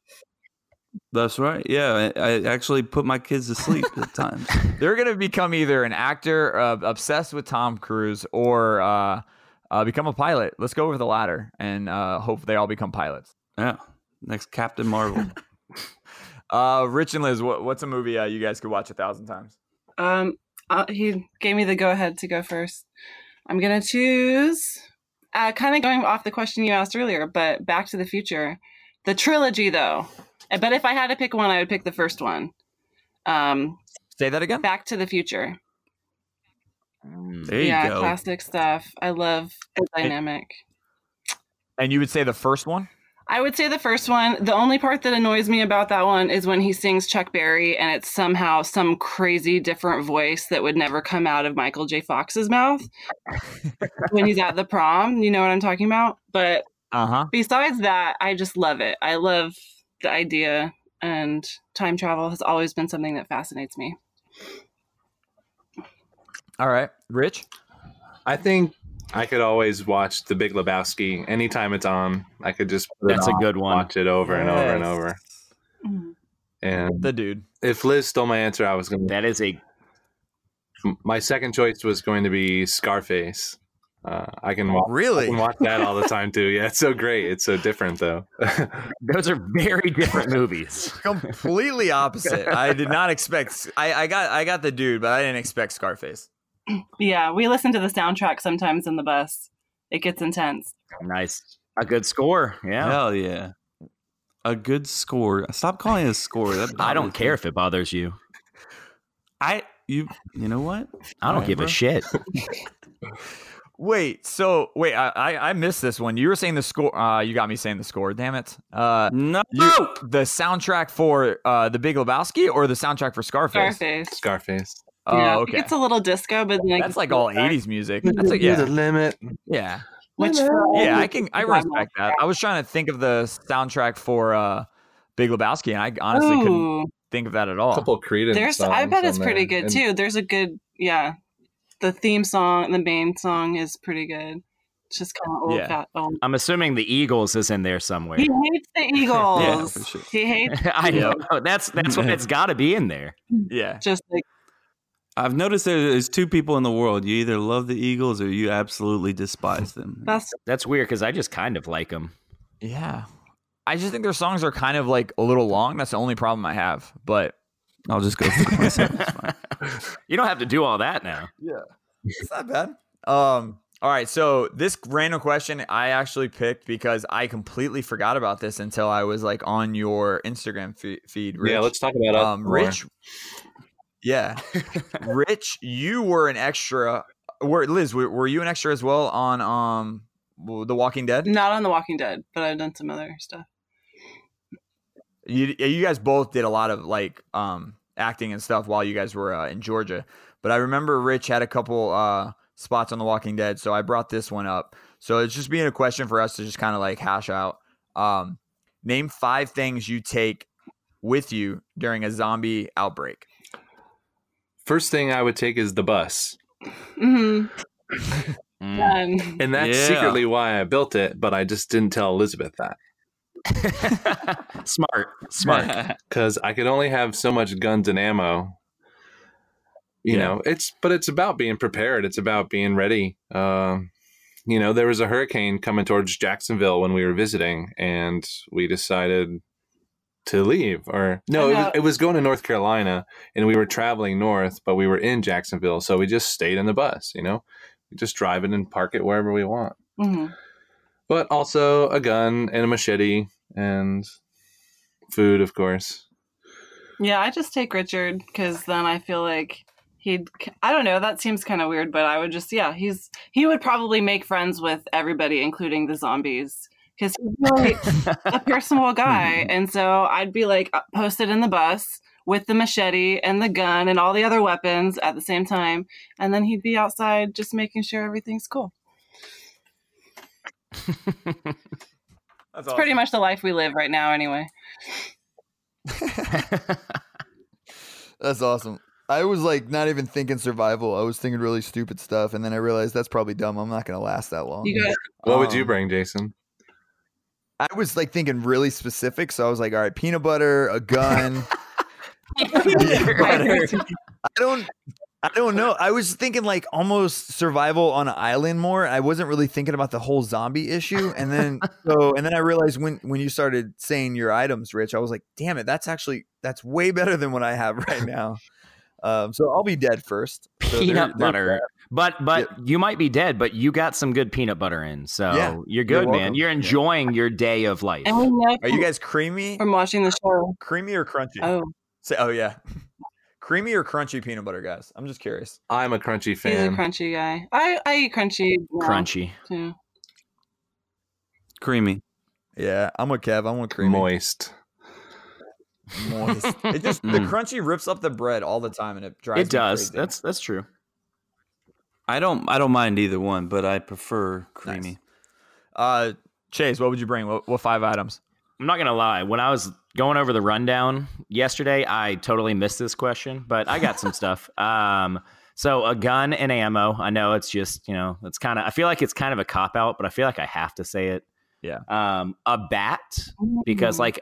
That's right. Yeah, I, I actually put my kids to sleep at times. They're going to become either an actor uh, obsessed with Tom Cruise or uh, become a pilot. Let's go over the ladder and uh, hope they all become pilots. Yeah, next Captain Marvel. *laughs* Uh, Rich and Liz, what, what's a movie uh, you guys could watch a thousand times? Um, uh, he gave me the go ahead to go first. I'm gonna choose. Uh, kind of going off the question you asked earlier, but Back to the Future, the trilogy though. But if I had to pick one, I would pick the first one. Um, Say that again. Back to the Future. There you yeah, go. classic stuff. I love the dynamic. And you would say the first one? I would say the first one. The only part that annoys me about that one is when he sings Chuck Berry and it's somehow some crazy different voice that would never come out of Michael J. Fox's mouth *laughs* when he's at the prom. You know what I'm talking about? But Uh huh. besides that, I just love it. I love the idea, and time travel has always been something that fascinates me. All right. Rich? I think I could always watch The Big Lebowski anytime it's on. I could just put it That's a good one. Watch it over and over and over. And The dude. if Liz stole my answer, I was going to. That is a My second choice was going to be Scarface. Uh, I can watch. Really? I can watch that all the time too. Yeah, it's so great. It's so different though. *laughs* those are very different movies. *laughs* Completely opposite. I did not expect. I, I got I got the dude, but I didn't expect Scarface. Yeah, we listen to the soundtrack sometimes in the bus. It gets intense. Nice. A good score. Yeah. Hell yeah. A good score. Stop calling it a score. *laughs* I don't care me. if it bothers you. I you you know what? I don't Alright, give bro. a shit. *laughs* Wait, so wait, I, I I missed this one. You were saying the score. Uh, you got me saying the score. Damn it. Uh, No. you, the soundtrack for uh the Big Lebowski or the soundtrack for Scarface? Scarface. Scarface. Oh, yeah, okay. It's a little disco, but then I That's like all back. '80s music. That's like, There's yeah, a limit. yeah, Which yeah. I can, I respect that. I was trying to think of the soundtrack for uh, Big Lebowski, and I honestly couldn't think of that at all. A couple of Creedence. there's. I bet on it's pretty there. good And too. There's a good. Yeah, the theme song, the main song is pretty good. It's just kind of old. Yeah. Fat, old. I'm assuming the Eagles is in there somewhere. He hates the *laughs* Eagles. Yeah, sure. He hates *laughs* I know that's that's what it's got to be in there. *laughs* Yeah, just like I've noticed there- there's two people in the world. You either love the Eagles or you absolutely despise them. *laughs* that's That's weird because I just kind of like them. yeah. I just think their songs are kind of like a little long. That's the only problem I have. But I'll just go for myself. *laughs* *laughs* You don't have to do all that now. Yeah, it's not bad. Um, all right. So this random question I actually picked because I completely forgot about this until I was like on your Instagram feed. Rich. Yeah, let's talk about it. um, more. Rich. Yeah, Rich, you were an extra. Were Liz? Were, were you an extra as well on um The Walking Dead? not on The Walking Dead, but I've done some other stuff. You you guys both did a lot of like um acting and stuff while you guys were uh, in Georgia. But I remember Rich had a couple uh spots on The Walking Dead, so I brought this one up. So it's just being a question for us to just kind of like hash out. Um, name five things you take with you during a zombie outbreak. First thing I would take is the bus. hmm Mm. And that's Yeah. secretly why I built it, but I just didn't tell Elizabeth that. *laughs* smart, smart. *laughs* Because I could only have so much guns and ammo. You Yeah. know, it's but it's about being prepared. It's about being ready. Um, you know, there was a hurricane coming towards Jacksonville when we were visiting, and we decided to leave. Or no, it was, it was going to North Carolina, and we were traveling north, but we were in Jacksonville, so we just stayed in the bus. You know, we just drive it and park it wherever we want. hmm But also a gun and a machete and food, of course. Yeah, I just take Richard because then I feel like he'd. I don't know. That seems kind of weird, but I would just. Yeah, he's he would probably make friends with everybody, including the zombies, because he's really a *laughs* personal guy. And so I'd be like uh, posted in the bus with the machete and the gun and all the other weapons at the same time, and then he'd be outside just making sure everything's cool. That's It's pretty much the life we live right now, anyway. *laughs* That's awesome. I was like not even thinking survival. I was thinking really stupid stuff, and then I realized that's probably dumb. I'm not gonna last that long. You got What would you Um, bring, Jason? I was like thinking really specific, so I was like, all right, peanut butter, a gun. *laughs* I don't I don't know. I was thinking like almost survival on an island more. I wasn't really thinking about the whole zombie issue. And then *laughs* so and then I realized when when you started saying your items, Rich, I was like, damn it, that's actually that's way better than what I have right now. Um, so I'll be dead first. So there- peanut there's butter. That. But but you might be dead, but you got some good peanut butter in, so Yeah, you're you're good, man. You're Yeah. enjoying your day of life. and we know Are you guys creamy? from watching the show. Creamy or crunchy? Oh, Say, oh yeah, *laughs* creamy or crunchy peanut butter, guys. I'm just curious. I'm a crunchy fan. he's a crunchy guy. I I eat crunchy. now, Crunchy. too. Creamy. Yeah, I'm with Kev. I'm with creamy. Moist. Moist. *laughs* it just the Mm. crunchy rips up the bread all the time, and it drives. It me does. crazy. That's that's true. I don't I don't mind either one, but I prefer creamy. Uh, Chase, what would you bring? What, what five items? I'm not gonna lie. When I was going over the rundown yesterday, I totally missed this question, but I got some *laughs* stuff. Um, so a gun and ammo. I know it's just you know it's kind of. I feel like it's kind of a cop out, but I feel like I have to say it. Yeah. Um, a bat because like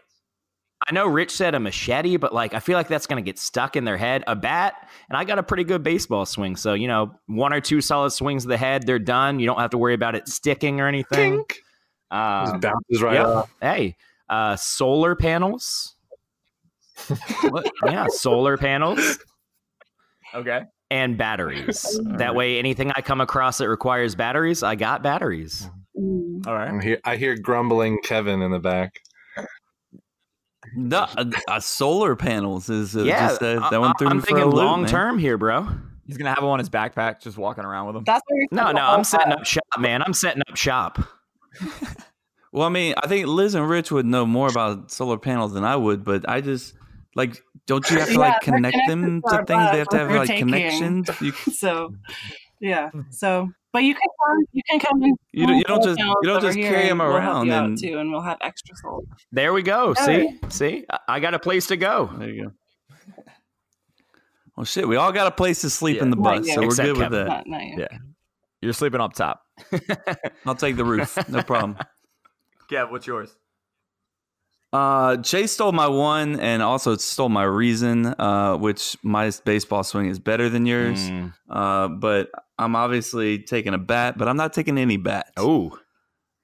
I know Rich said a machete, but like I feel like that's gonna get stuck in their head. A bat, and I got a pretty good baseball swing, so you know one or two solid swings of the head, they're done. You don't have to worry about it sticking or anything. Um, Just bounces right yep. off. Hey, uh, solar panels. What? Yeah, solar panels Okay. and batteries. *laughs* that way, anything I come across that requires batteries, I got batteries. Mm. All right. I hear, I hear grumbling Kevin in the back. The uh, uh, solar panels is uh, yeah, just, uh, I- that one I- through I'm a thinking long term here, bro. He's gonna have him on his backpack, just walking around with him. That's what No, no, I'm setting time. up shop, man. I'm setting up shop. *laughs* Well, I mean, I think Liz and Rich would know more about solar panels than I would, but I just like don't you have to Yeah, like they're connect them connected to things? They have to have like taking. connections. You, *laughs* so yeah so but you can come you can come and You don't- you don't just- you don't just here carry and 'em we'll around and- too and we'll have extra sold There we go. All See, see, I- I got a place to go. There you go. Well, shit, we all got a place to sleep in the Not bus, you. so we're Except good with Kevin. that. not, not. Yeah. You're sleeping up top. *laughs* I'll take the roof, no problem. Kev, what's yours? Uh, Chase stole my one and also stole my reason, uh, which my baseball swing is better than yours. Mm. Uh, but I'm obviously taking a bat, but I'm not taking any bat. Oh,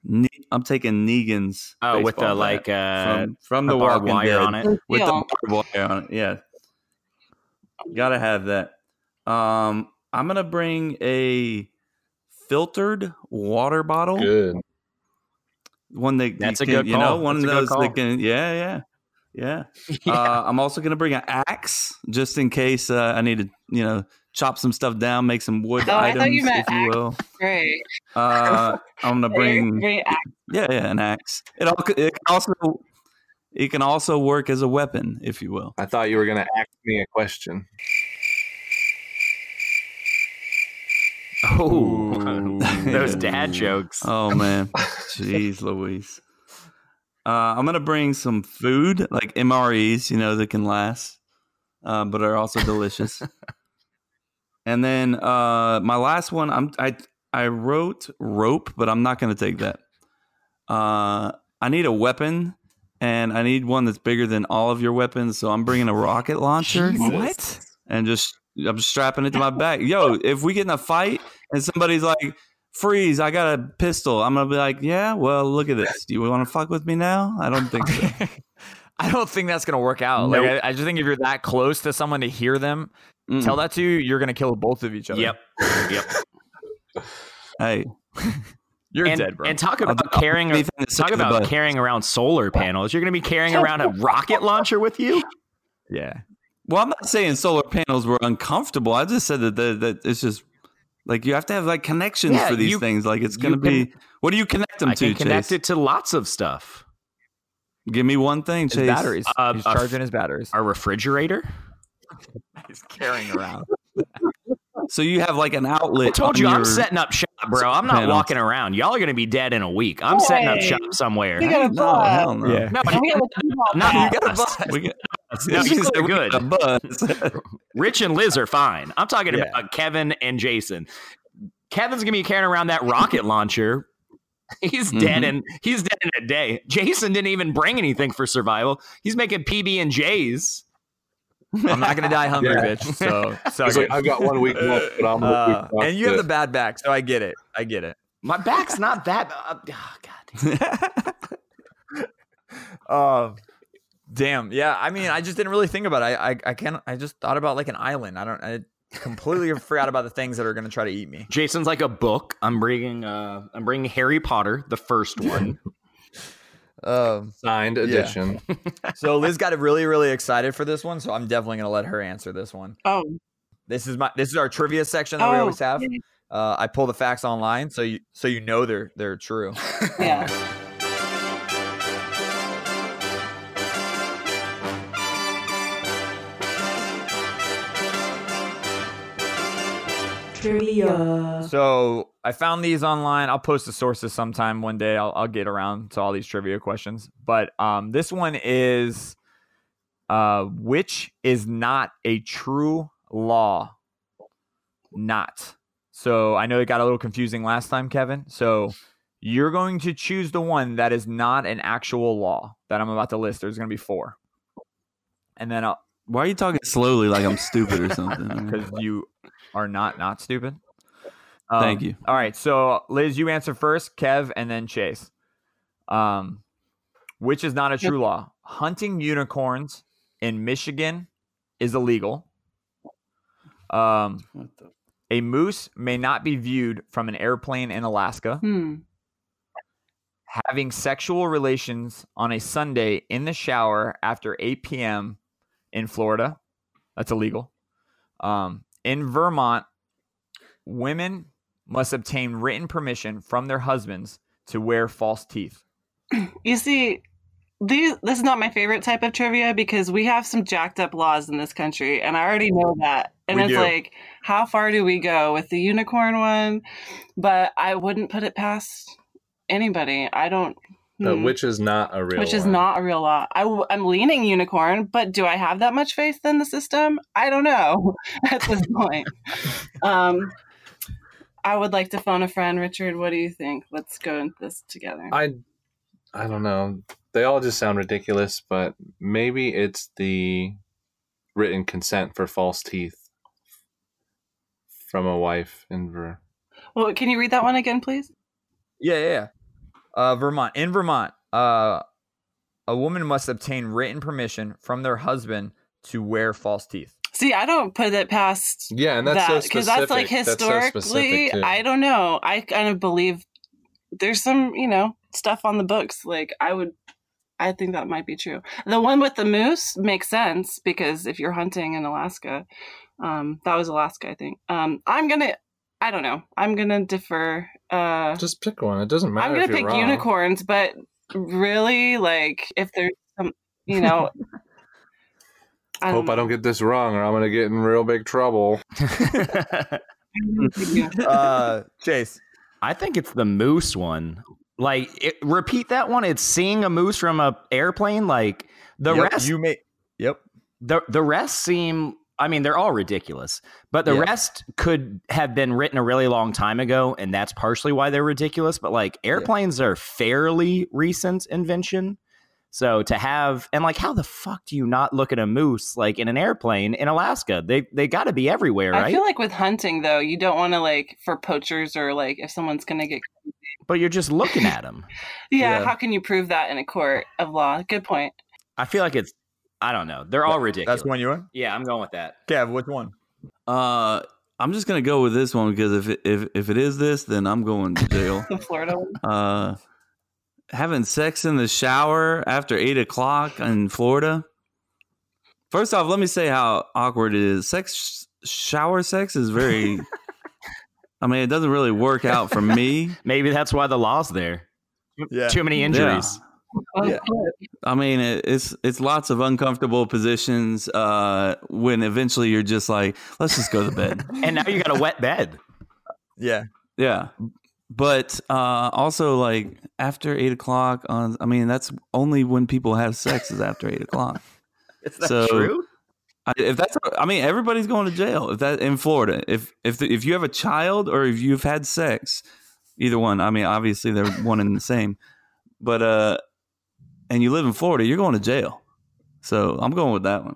Ne- I'm taking Negan's. oh, with the baseball like uh, from, from the the barbed wire Dead on it. with Yeah. the barbed wire on it. Yeah, gotta have that. Um, I'm gonna bring a filtered water bottle. Good. One that That's you a can- good you know, one That's of those that can, yeah, yeah, *laughs* yeah. Uh, I'm also gonna bring an axe just in case uh, I need to, you know, chop some stuff down, make some wood Oh, items, thought you meant if you axe. will. great Uh, *laughs* I'm gonna bring, yeah, yeah, an axe. It, all, it can also it can also work as a weapon, if you will. I thought you were going to ask me a question. Oh, *laughs* *laughs* those *laughs* dad jokes. Oh man, *laughs* jeez, Louise. Uh, I'm gonna bring some food, like MREs, you know, that can last, uh, but are also delicious. and then uh, my last one, I'm I I wrote rope, but I'm not gonna take that. Uh, I need a weapon, and I need one that's bigger than all of your weapons. So I'm bringing a rocket launcher. What? And just I'm strapping it to my back. Yo, if we get in a fight and somebody's like, "Freeze! I got a pistol," I'm gonna be like, "Yeah, well, look at this. Do you want to fuck with me now?" I don't think so. *laughs* I don't think that's gonna work out. Nope. Like I, I just think if you're that close to someone to hear them Mm-mm. tell that to you, you're gonna kill both of each other. Yep, yep. *laughs* Hey, *laughs* You're and, dead, bro. and talk I'll about I'll do carrying anything to talk about carrying around solar panels. You're going to be carrying around a rocket launcher with you. yeah. well, I'm not saying solar panels were uncomfortable. I just said that that, that it's just like you have to have like connections Yeah, for these you- things. Like it's gonna be. What do you connect them I to? can connect Chase? it to lots of stuff. Give me one thing, His Chase. batteries. Uh, He's a- charging his batteries. A refrigerator. *laughs* He's carrying around. So you have like an outlet. I told on you I'm setting up shop, bro. I'm not panels. walking around. Y'all are going to be dead in a week. I'm setting up shop somewhere. We got a No, bus. hell no. Yeah. No, And we have a two-ball you got a bus. We get, *laughs* No, *laughs* you said look good. a buzz. *laughs* Rich and Liz are fine. I'm talking Yeah. about Kevin and Jason. Kevin's gonna be carrying around that rocket launcher. He's dead Mhm. and he's dead in a day. Jason didn't even bring anything for survival. He's making PB and J's. I'm not gonna die hungry, Yeah. bitch. So, *laughs* so It's like, I've got one week left, *laughs* but I'm uh, week and you have the bad back, so I get it. I get it. My back's not that. Uh, oh, God. *laughs* Um, damn. Yeah. I mean, I just didn't really think about it. I, I, I can't. I just thought about like an island. I don't. I completely forgot about the things that are gonna try to eat me. Jason's like a book. I'm bringing. Uh, I'm bringing Harry Potter, the first one. Um. Signed edition. *laughs* So Liz got really, really excited for this one. So I'm definitely gonna let her answer this one. Oh, This is my. This is our trivia section that we Oh, always have. Uh, I pull the facts online, so you so you know they're they're true. yeah. *laughs* Trivia. So I found these online. I'll post the sources sometime one day. I'll, I'll get around to all these trivia questions. But um, this one is uh, which is not a true law? Not. So I know it got a little confusing last time, Kevin. So you're going to choose the one that is not an actual law that I'm about to list. There's going to be four. And then I'll, Why are you talking slowly like I'm stupid or something? *laughs* because you are not not stupid. Thank Um, you. All right, so Liz, you answer first, Kev, and then Chase. Um, which is not a true law? Hunting unicorns in Michigan is illegal. Um, a moose may not be viewed from an airplane in Alaska. Hmm. Having sexual relations on a Sunday in the shower after 8 p.m. in Florida, that's illegal. Um, in Vermont, women must obtain written permission from their husbands to wear false teeth. You see, these this is not my favorite type of trivia because we have some jacked up laws in this country, and I already know that. And We it's do. like, how far do we go with the unicorn one? But I wouldn't put it past anybody. I don't. Uh, hmm. which is not a real which is one. not a real law. I, w- I'm leaning unicorn, but do I have that much faith in the system? I don't know *laughs* at this point. *laughs* um, I would like to phone a friend. Richard, what do you think? Let's go into this together. I I don't know. They all just sound ridiculous, but maybe it's the written consent for false teeth from a wife in Ver. Well, can you read that one again, please? Yeah, yeah. Yeah. Uh, Vermont. In Vermont, uh, a woman must obtain written permission from their husband to wear false teeth. See, I don't put it past Yeah, and that's so because that's like specific. That's so historically. I don't know. I kind of believe there's some, you know, stuff on the books. Like I would, I think that might be true. The one with the moose makes sense because if you're hunting in Alaska, um, that was Alaska, I think. Um, I'm gonna, I don't know. I'm gonna defer. Uh, Just pick one. It doesn't matter. I'm gonna if you're pick wrong. unicorns, but really, like, if there's some, you know. *laughs* I Hope I don't get this wrong, or I'm gonna get in real big trouble. *laughs* Uh, Chase. I think it's the moose one. Like, it, repeat that one. It's seeing a moose from a airplane. Like the Yep, rest, you may. Yep. the the rest seem. I mean, they're all ridiculous, but the Yeah. rest could have been written a really long time ago, and that's partially why they're ridiculous. But like, airplanes are fairly recent invention. So to have and like, how the fuck do you not look at a moose like in an airplane in Alaska? They they got to be everywhere, I feel like with hunting though, you don't want to like for poachers or like if someone's gonna get. but you're just looking at them. *laughs* Yeah, Yeah. how can you prove that in a court of law? Good point. I feel like it's. I don't know. They're all ridiculous. That's the one you want? Yeah, I'm going with that. Kev, which one? Uh, I'm just gonna go with this one because if it, if if it is this, then I'm going to jail. *laughs* The Florida one. uh, having sex in the shower after eight o'clock in Florida. First off, let me say how awkward it is. Sex shower sex is very. *laughs* I mean, it doesn't really work out for me. Maybe that's why the law's there. Yeah. Too many injuries. I mean, it, it's it's lots of uncomfortable positions. Uh, when eventually you're just like, let's just go to bed. *laughs* And now you got a wet bed. Yeah. Yeah. But uh, also, like after eight o'clock on, I mean, that's only when people have sex is after eight o'clock. *laughs* Is that So- true? I, if that's, I mean, everybody's going to jail. If that in Florida, if if the, if you have a child or if you've had sex, either one. I mean, obviously they're one and the same. But uh, and you live in Florida, you're going to jail. So I'm going with that one.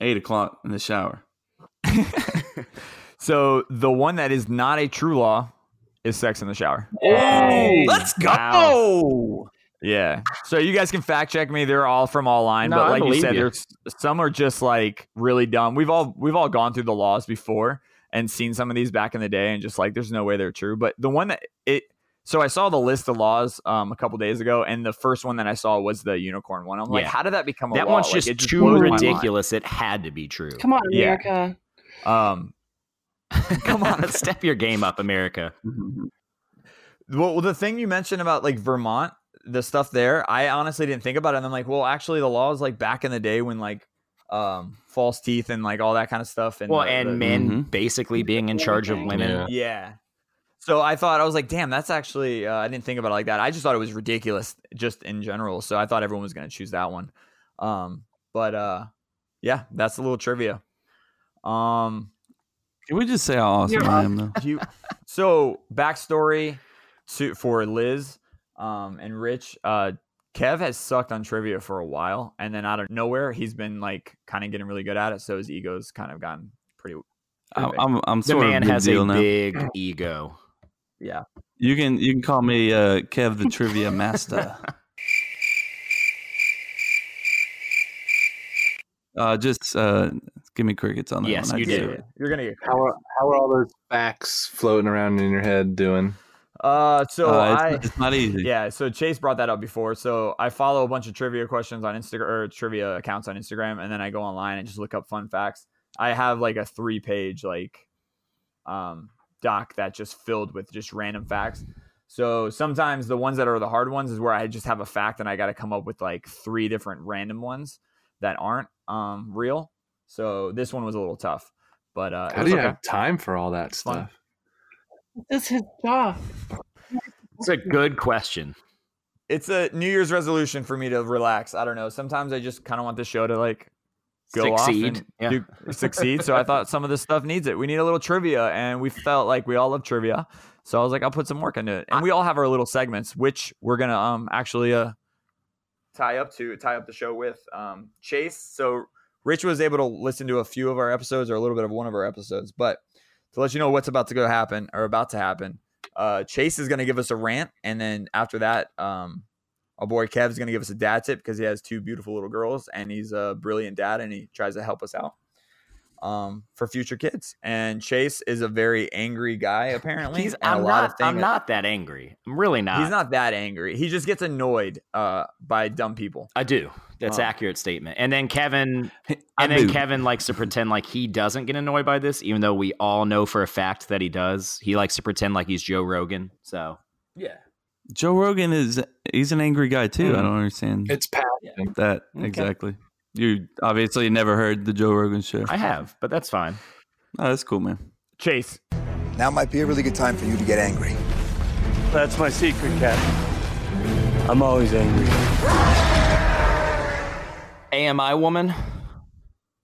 Eight o'clock in the shower. *laughs* So the one that is not a true law is sex in the shower. Let's go. Yeah. So you guys can fact check me. They're all from all line, No, but like you said, you. there's some are just like really dumb. We've all we've all gone through the laws before and seen some of these back in the day, and just like there's no way they're true. But the one that it so I saw the list of laws um a couple days ago, and the first one that I saw was the unicorn one. I'm like, how did that become a That law? one's Like, just too blows my mind. ridiculous. It had to be true. Come on, Yeah. America. Um, *laughs* Come on, *laughs* step your game up, America. Well, well, the thing you mentioned about like Vermont, the stuff there, I honestly didn't think about it. And I'm like, well, actually, the law is like back in the day when like um false teeth and like all that kind of stuff. And Well, the- and the- men basically being in charge of women. Yeah. yeah. So I thought I was like, damn, that's actually uh, I didn't think about it like that. I just thought it was ridiculous, just in general. So I thought everyone was gonna choose that one. Um, but uh, yeah, that's a little trivia. Um, Can we just say how awesome I am, though? you so backstory to for Liz um and Rich uh Kev has sucked on trivia for a while and then out of nowhere he's been like kind of getting really good at it so his ego's kind of gotten pretty, pretty I'm big. I'm, I'm The man of has a now. big ego. Yeah You can you can call me uh, Kev the Trivia Master. *laughs* uh, just uh, give me crickets on that Yes, one. You just did. do it. you're gonna get How are, how are all those facts floating around in your head doing? uh so Uh, it's, I it's not easy. Yeah, so Chase brought that up before. So I follow a bunch of trivia questions on Instagram or trivia accounts on Instagram, and then I go online and just look up fun facts. I have like a three page like um doc that just filled with just random facts. So sometimes the ones that are the hard ones is where I just have a fact and I got to come up with like three different random ones that aren't um, real. So this one was a little tough, but uh, How do you okay. have time for all that Fun. stuff? That's his job. It's a good question. It's a New Year's resolution for me to relax. I don't know. Sometimes I just kind of want the show to like go Succeed, off yeah. and do, succeed. So I thought some of this stuff needs it. We need a little trivia, and we felt like we all love trivia. So I was like, I'll put some work into it. And we all have our little segments, which we're gonna um actually uh tie up to tie up the show with um Chase. So Rich was able to listen to a few of our episodes or a little bit of one of our episodes, but to let you know what's about to go happen or about to happen, uh Chase is gonna give us a rant, and then after that, um our boy Kev is gonna give us a dad tip because he has two beautiful little girls and he's a brilliant dad and he tries to help us out um for future kids. And Chase is a very angry guy apparently. He's, and a I'm lot not. of things I'm not that angry. I'm really not. He's not that angry. He just gets annoyed uh, by dumb people. I do. That's Um, accurate statement. And then Kevin, *laughs* and then. Kevin likes to pretend like he doesn't get annoyed by this, even though we all know for a fact that he does. He likes to pretend like he's Joe Rogan. So Yeah. Joe Rogan is he's an angry guy too. I Mm. don't understand It's passion. that Okay. exactly. You obviously never heard the Joe Rogan show. I have, but that's fine. Oh, that's cool, man. Chase. Now might be a really good time for you to get angry. That's my secret, Captain. I'm always angry. AMI woman.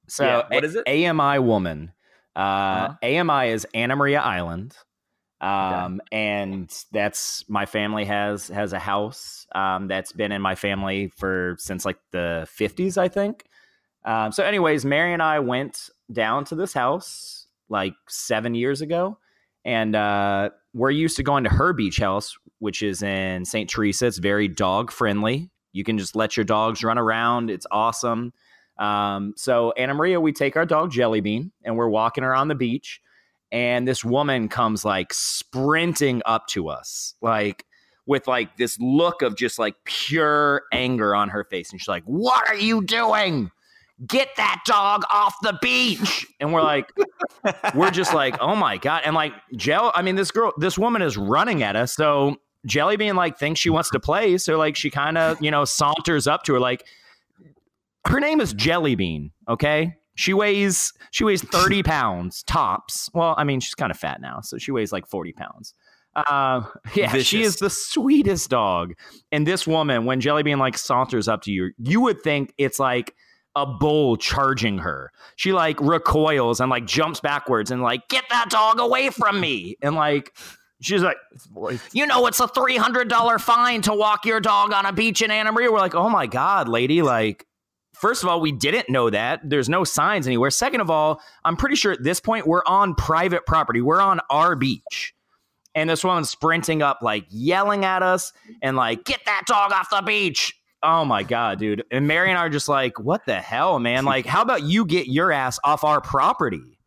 So Yeah, what is it? AMI woman. Uh, Uh-huh. AMI is Anna Maria Island. Um, and that's my family has has a house um, that's been in my family for since like the 50s, I think. Um, so, anyways, Mary and I went down to this house like seven years ago, and uh, we're used to going to her beach house, which is in St. Teresa. It's very dog friendly. You can just let your dogs run around. It's awesome. Um, so Anna Maria, we take our dog Jellybean and we're walking her on the beach, and this woman comes like sprinting up to us, like with like this look of just like pure anger on her face, and she's like, "What are you doing? Get that dog off the beach!" And we're like, we're just like, "Oh my god!" And like Jell, I mean, this girl, this woman is running at us, so. Jellybean like thinks she wants to play, so like she kind of you know saunters up to her like, her name is Jellybean. Okay, she weighs she weighs *laughs* thirty pounds tops. Well, I mean she's kind of fat now, so she weighs like forty pounds. Uh, *laughs* yeah, she is the sweetest dog. And this woman, when Jellybean like saunters up to you, you would think it's like a bull charging her. She like recoils and like jumps backwards and like get that dog away from me. And like she's like, you know, it's a three hundred dollar fine to walk your dog on a beach in Anna Maria. We're like, oh my god, lady, like. First of all, we didn't know that. There's no signs anywhere. Second of all, I'm pretty sure at this point we're on private property. We're on our beach. And this woman's sprinting up, like yelling at us and like, get that dog off the beach. Oh my God, dude. And Mary and I are just like, what the hell, man? Like, how about you get your ass off our property?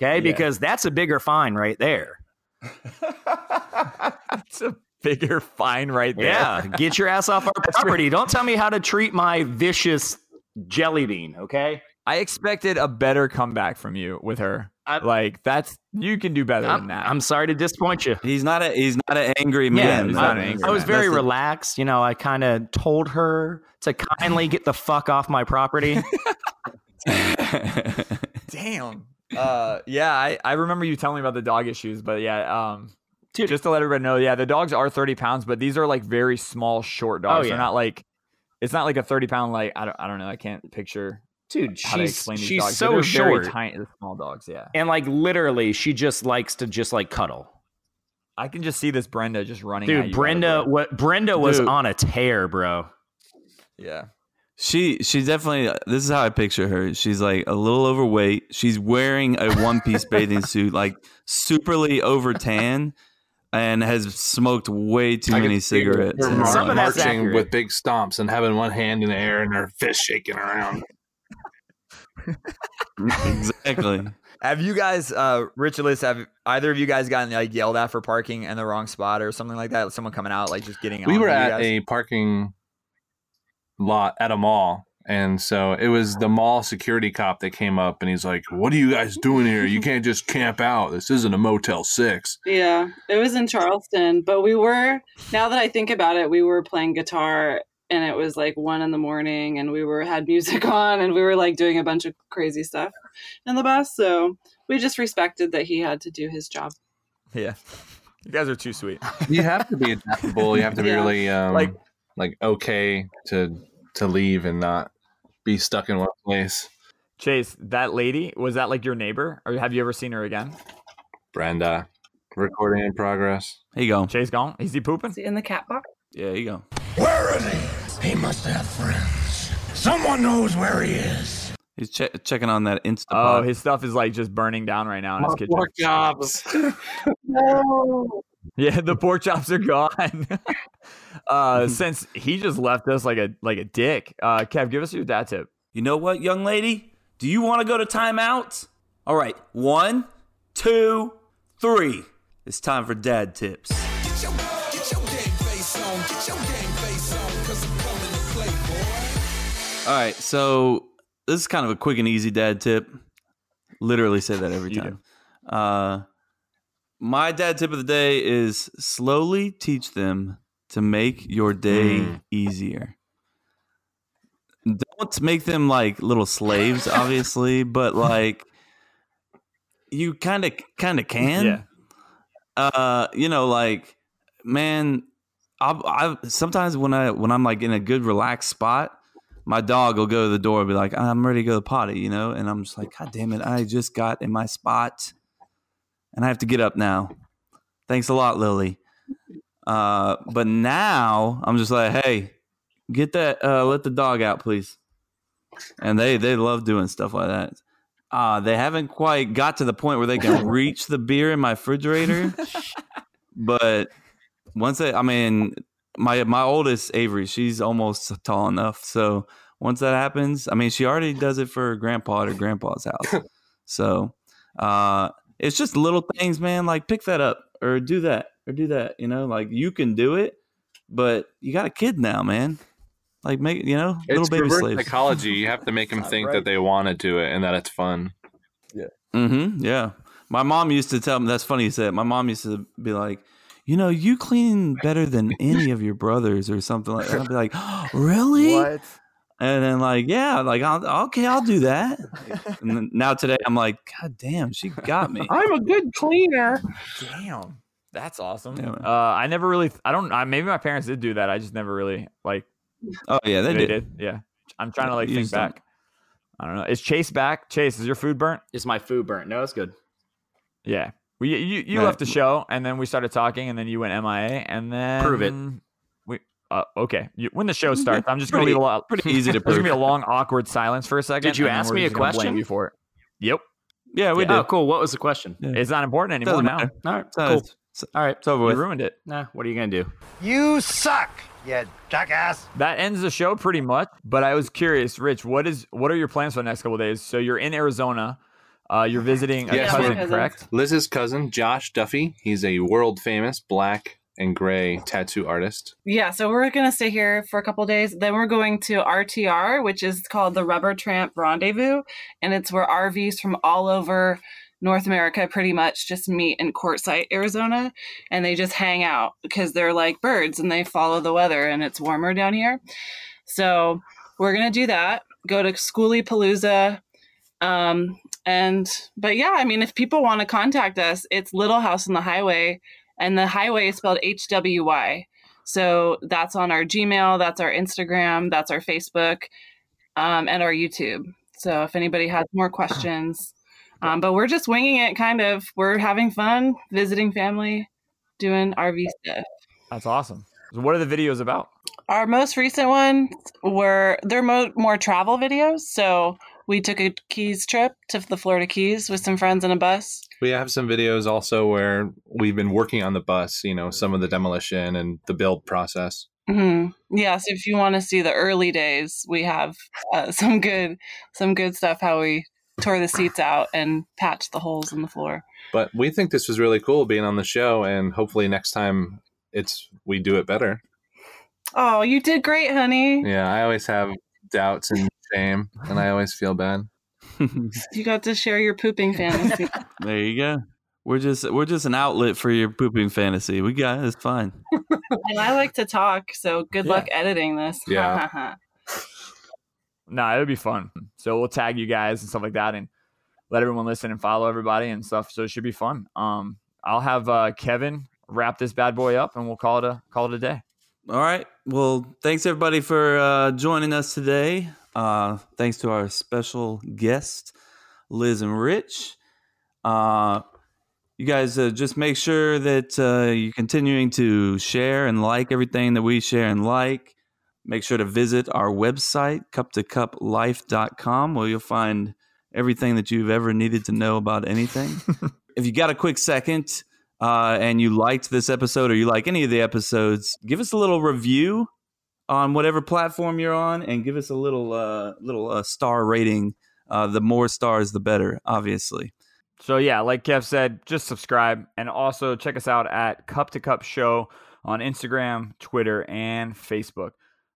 Okay. Yeah. Because that's a bigger fine right there. *laughs* It's a bigger fine right there. Yeah. Get your ass off our *laughs* property. Don't tell me how to treat my vicious jelly bean. Okay. I expected a better comeback from you with her. like that's you can do better I'm, than that. I'm sorry to disappoint you. He's not a he's not an angry Yeah, man. he's not I, an angry I was man. very That's relaxed. You know, I kind of told her to kindly get the fuck off my property. *laughs* *laughs* Damn. Uh, yeah, I, I remember you telling me about the dog issues, but yeah, um, just to let everybody know, yeah, the dogs are 30 pounds, but these are like very small, short dogs. Oh, They're not like, it's not like a 30 pound, like, I don't, I don't know. I can't picture Dude, how to she's explain these she's dogs. so short. Very tiny, small dogs. Yeah. and like literally, she just likes to just like cuddle. I can just see this Brenda just running. Dude, Brenda, what Brenda was Dude. on a tear, bro. Yeah. She she's definitely this is how I picture her. She's like a little overweight. She's wearing a one piece *laughs* bathing suit, like superly over tan, and has smoked way too I many could see her- cigarettes. her in her mar- Some of life. that's marching accurate. with big stomps and having one hand in the air and her fist shaking around. *laughs* exactly. Have you guys, uh, Rich have either of you guys gotten like yelled at for parking in the wrong spot or something like that? Someone coming out, like just getting We on were at guys? a parking lot at a mall, And so it was the mall security cop that came up and he's like, What are you guys doing here? You can't just camp out. This isn't a Motel 6. Yeah, it was in Charleston, but we were now that I think about it, we were playing guitar and it was like one in the morning and we were had music *laughs* on and we were like doing a bunch of crazy stuff in the bus. So we just respected that he had to do his job. Yeah. You guys are too sweet. *laughs* You have to be adaptable. You have to be Yeah. really um, Like- like like okay to to leave and not be stuck in one place. Chase, that lady, was that like your neighbor? Or have you ever seen her again? Brenda, recording in progress. Here you go. Chase gone? Is he pooping? Is he in the cat box? Yeah, here you go. Where is he? He must have friends. Someone knows where he is. He's che- checking on that Insta. Oh, his stuff is like just burning down right now in his kitchen. Pork chops. *laughs* No. Yeah, the pork chops are gone. *laughs* uh, *laughs* since he just left us like a like a dick. Uh, Kev, give us your dad tip. You know what, young lady? Do you want to go to timeout? All right, one, two, three. It's time for dad tips. All right, so this is kind of a quick and easy dad tip. Literally say that every time. Uh, my dad tip of the day is slowly teach them to make your day Mm. easier. Don't make them like little slaves, obviously, but like you kind of kind of can. Yeah. Uh, you know, like man, I I sometimes when I when I'm like in a good relaxed spot, my dog will go to the door and be like, "I'm ready to go to the potty," you know, and I'm just like, "God damn it, I just got in my spot, and I have to get up now." Thanks a lot, Lily. Uh, but now I'm just like, "Hey, get that, uh, let the dog out, please." And they they love doing stuff like that. Uh, they haven't quite got to the point where they can *laughs* reach the beer in my refrigerator, but once they, I mean, my my oldest Avery, she's almost tall enough. So once that happens, I mean, she already does it for her grandpa at her grandpa's house. so uh, it's just little things, man. Like pick that up or do that or do that. You know, like you can do it, but you got a kid now, man. Like make you know little It's baby reverse slaves. psychology. You have to make them think that they want to do it and that it's fun. Yeah. Mm-hmm. Yeah. My mom used to tell me that's funny you said. it. My mom used to be like, you know, you clean better than any of your brothers or something like that. I'd be like, oh, *gasps* really? What? And then like, yeah, like I'll, okay, I'll do that. and then now today I'm like, God damn, she got me. I'm a good cleaner. Damn. That's awesome. Yeah, uh, I never really, I don't, I, maybe my parents did do that. I just never really like. Oh yeah, they, did. Yeah. I'm trying to like You think just don't- back. I don't know. Is Chase back? Chase, is your food burnt? Is my food burnt? No, it's good. Yeah. We, you you Right. left the show and then we started talking and then you went MIA and then Prove it. We uh, okay. You, when the show *laughs* starts, I'm just gonna Pretty- leave a lot. pretty *laughs* easy to There's gonna be a long awkward silence for a second. Did you and then ask me a just gonna blame question? You for it. Yep. Yeah, we Oh, did. cool. What was the question? Yeah. It's not important anymore Doesn't now. All right, It's, uh, cool. it's- All right. it's over with. You ruined it. Nah, what are you gonna do? You suck, you jackass. That ends the show pretty much. But I was curious, Rich. What is what are your plans for the next couple of days? So you're in Arizona. Uh, you're visiting a Yes, cousin, we're- correct? Liz's cousin, Josh Duffy. He's a world famous black and gray tattoo artist. Yeah, so we're gonna stay here for a couple days. Then we're going to RTR, which is called the Rubber Tramp Rendezvous, and it's where RVs from all over North America pretty much just meet in Quartzsite, Arizona, and they just hang out because they're like birds and they follow the weather and it's warmer down here. So we're gonna do that. Go to Schoolie Palooza. Um, and but yeah, I mean, if people want to contact us, it's Little House on the Highway, and the highway is spelled H W Y. So that's on our Gmail, that's our Instagram, that's our Facebook, um, and our YouTube. So if anybody has more questions, um, but we're just winging it, kind of. We're having fun, visiting family, doing RV stuff. That's awesome. So what are the videos about? Our most recent ones were they're mo- more travel videos. So we took a Keys trip to the Florida Keys with some friends in a bus. We have some videos also where we've been working on the bus, you know, some of the demolition and the build process. hmm Yeah, so if you want to see the early days, we have uh, *laughs* some good some good stuff. How we tore the seats out and patched the holes in the floor. But we think this was really cool being on the show, and hopefully next time it's we do it better. Oh, you did great, honey. Yeah, I always have doubts and shame, and I always feel bad. *laughs* You got to share your pooping fantasy. *laughs* There you go. We're just we're just an outlet for your pooping fantasy. We got it. It's fine. *laughs* and I like to talk, so good luck editing this. Yeah. Nah, it'll be fun. So we'll tag you guys and stuff like that, and let everyone listen and follow everybody and stuff. So it should be fun. Um, I'll have uh, Kevin wrap this bad boy up, and we'll call it a call it a day. All right. Well, thanks everybody for uh, joining us today. Uh, thanks to our special guests, Liz and Rich. Uh, you guys uh, just make sure that uh, you're continuing to share and like everything that we share and like. Make sure to visit our website, cup2cuplife.com, where you'll find everything that you've ever needed to know about anything. *laughs* if you got a quick second uh, and you liked this episode or you like any of the episodes, give us a little review on whatever platform you're on and give us a little uh, little uh, star rating. Uh, the more stars, the better, obviously. So yeah, like Kev said, just subscribe and also check us out at Cup to Cup Show on Instagram, Twitter, and Facebook.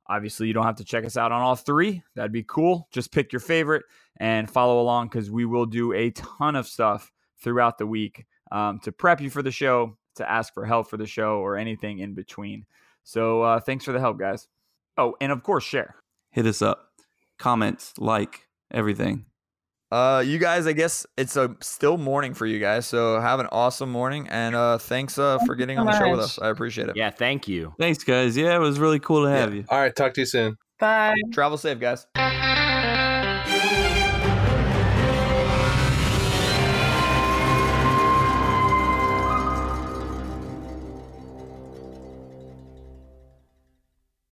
Obviously, you don't have to check us out on all three. That'd be cool. Just pick your favorite and follow along because we will do a ton of stuff throughout the week um, to prep you for the show, to ask for help for the show, or anything in between. So uh, thanks for the help, guys. Oh, and of course, share. Hit us up, comment, like everything. Uh, you guys, I guess it's a still morning for you guys, so have an awesome morning, and uh, thanks uh for getting on the show with us. I appreciate it. Yeah, thank you. Thanks, guys. Yeah, it was really cool to have you. All right, talk to you soon. Bye. Travel safe, guys.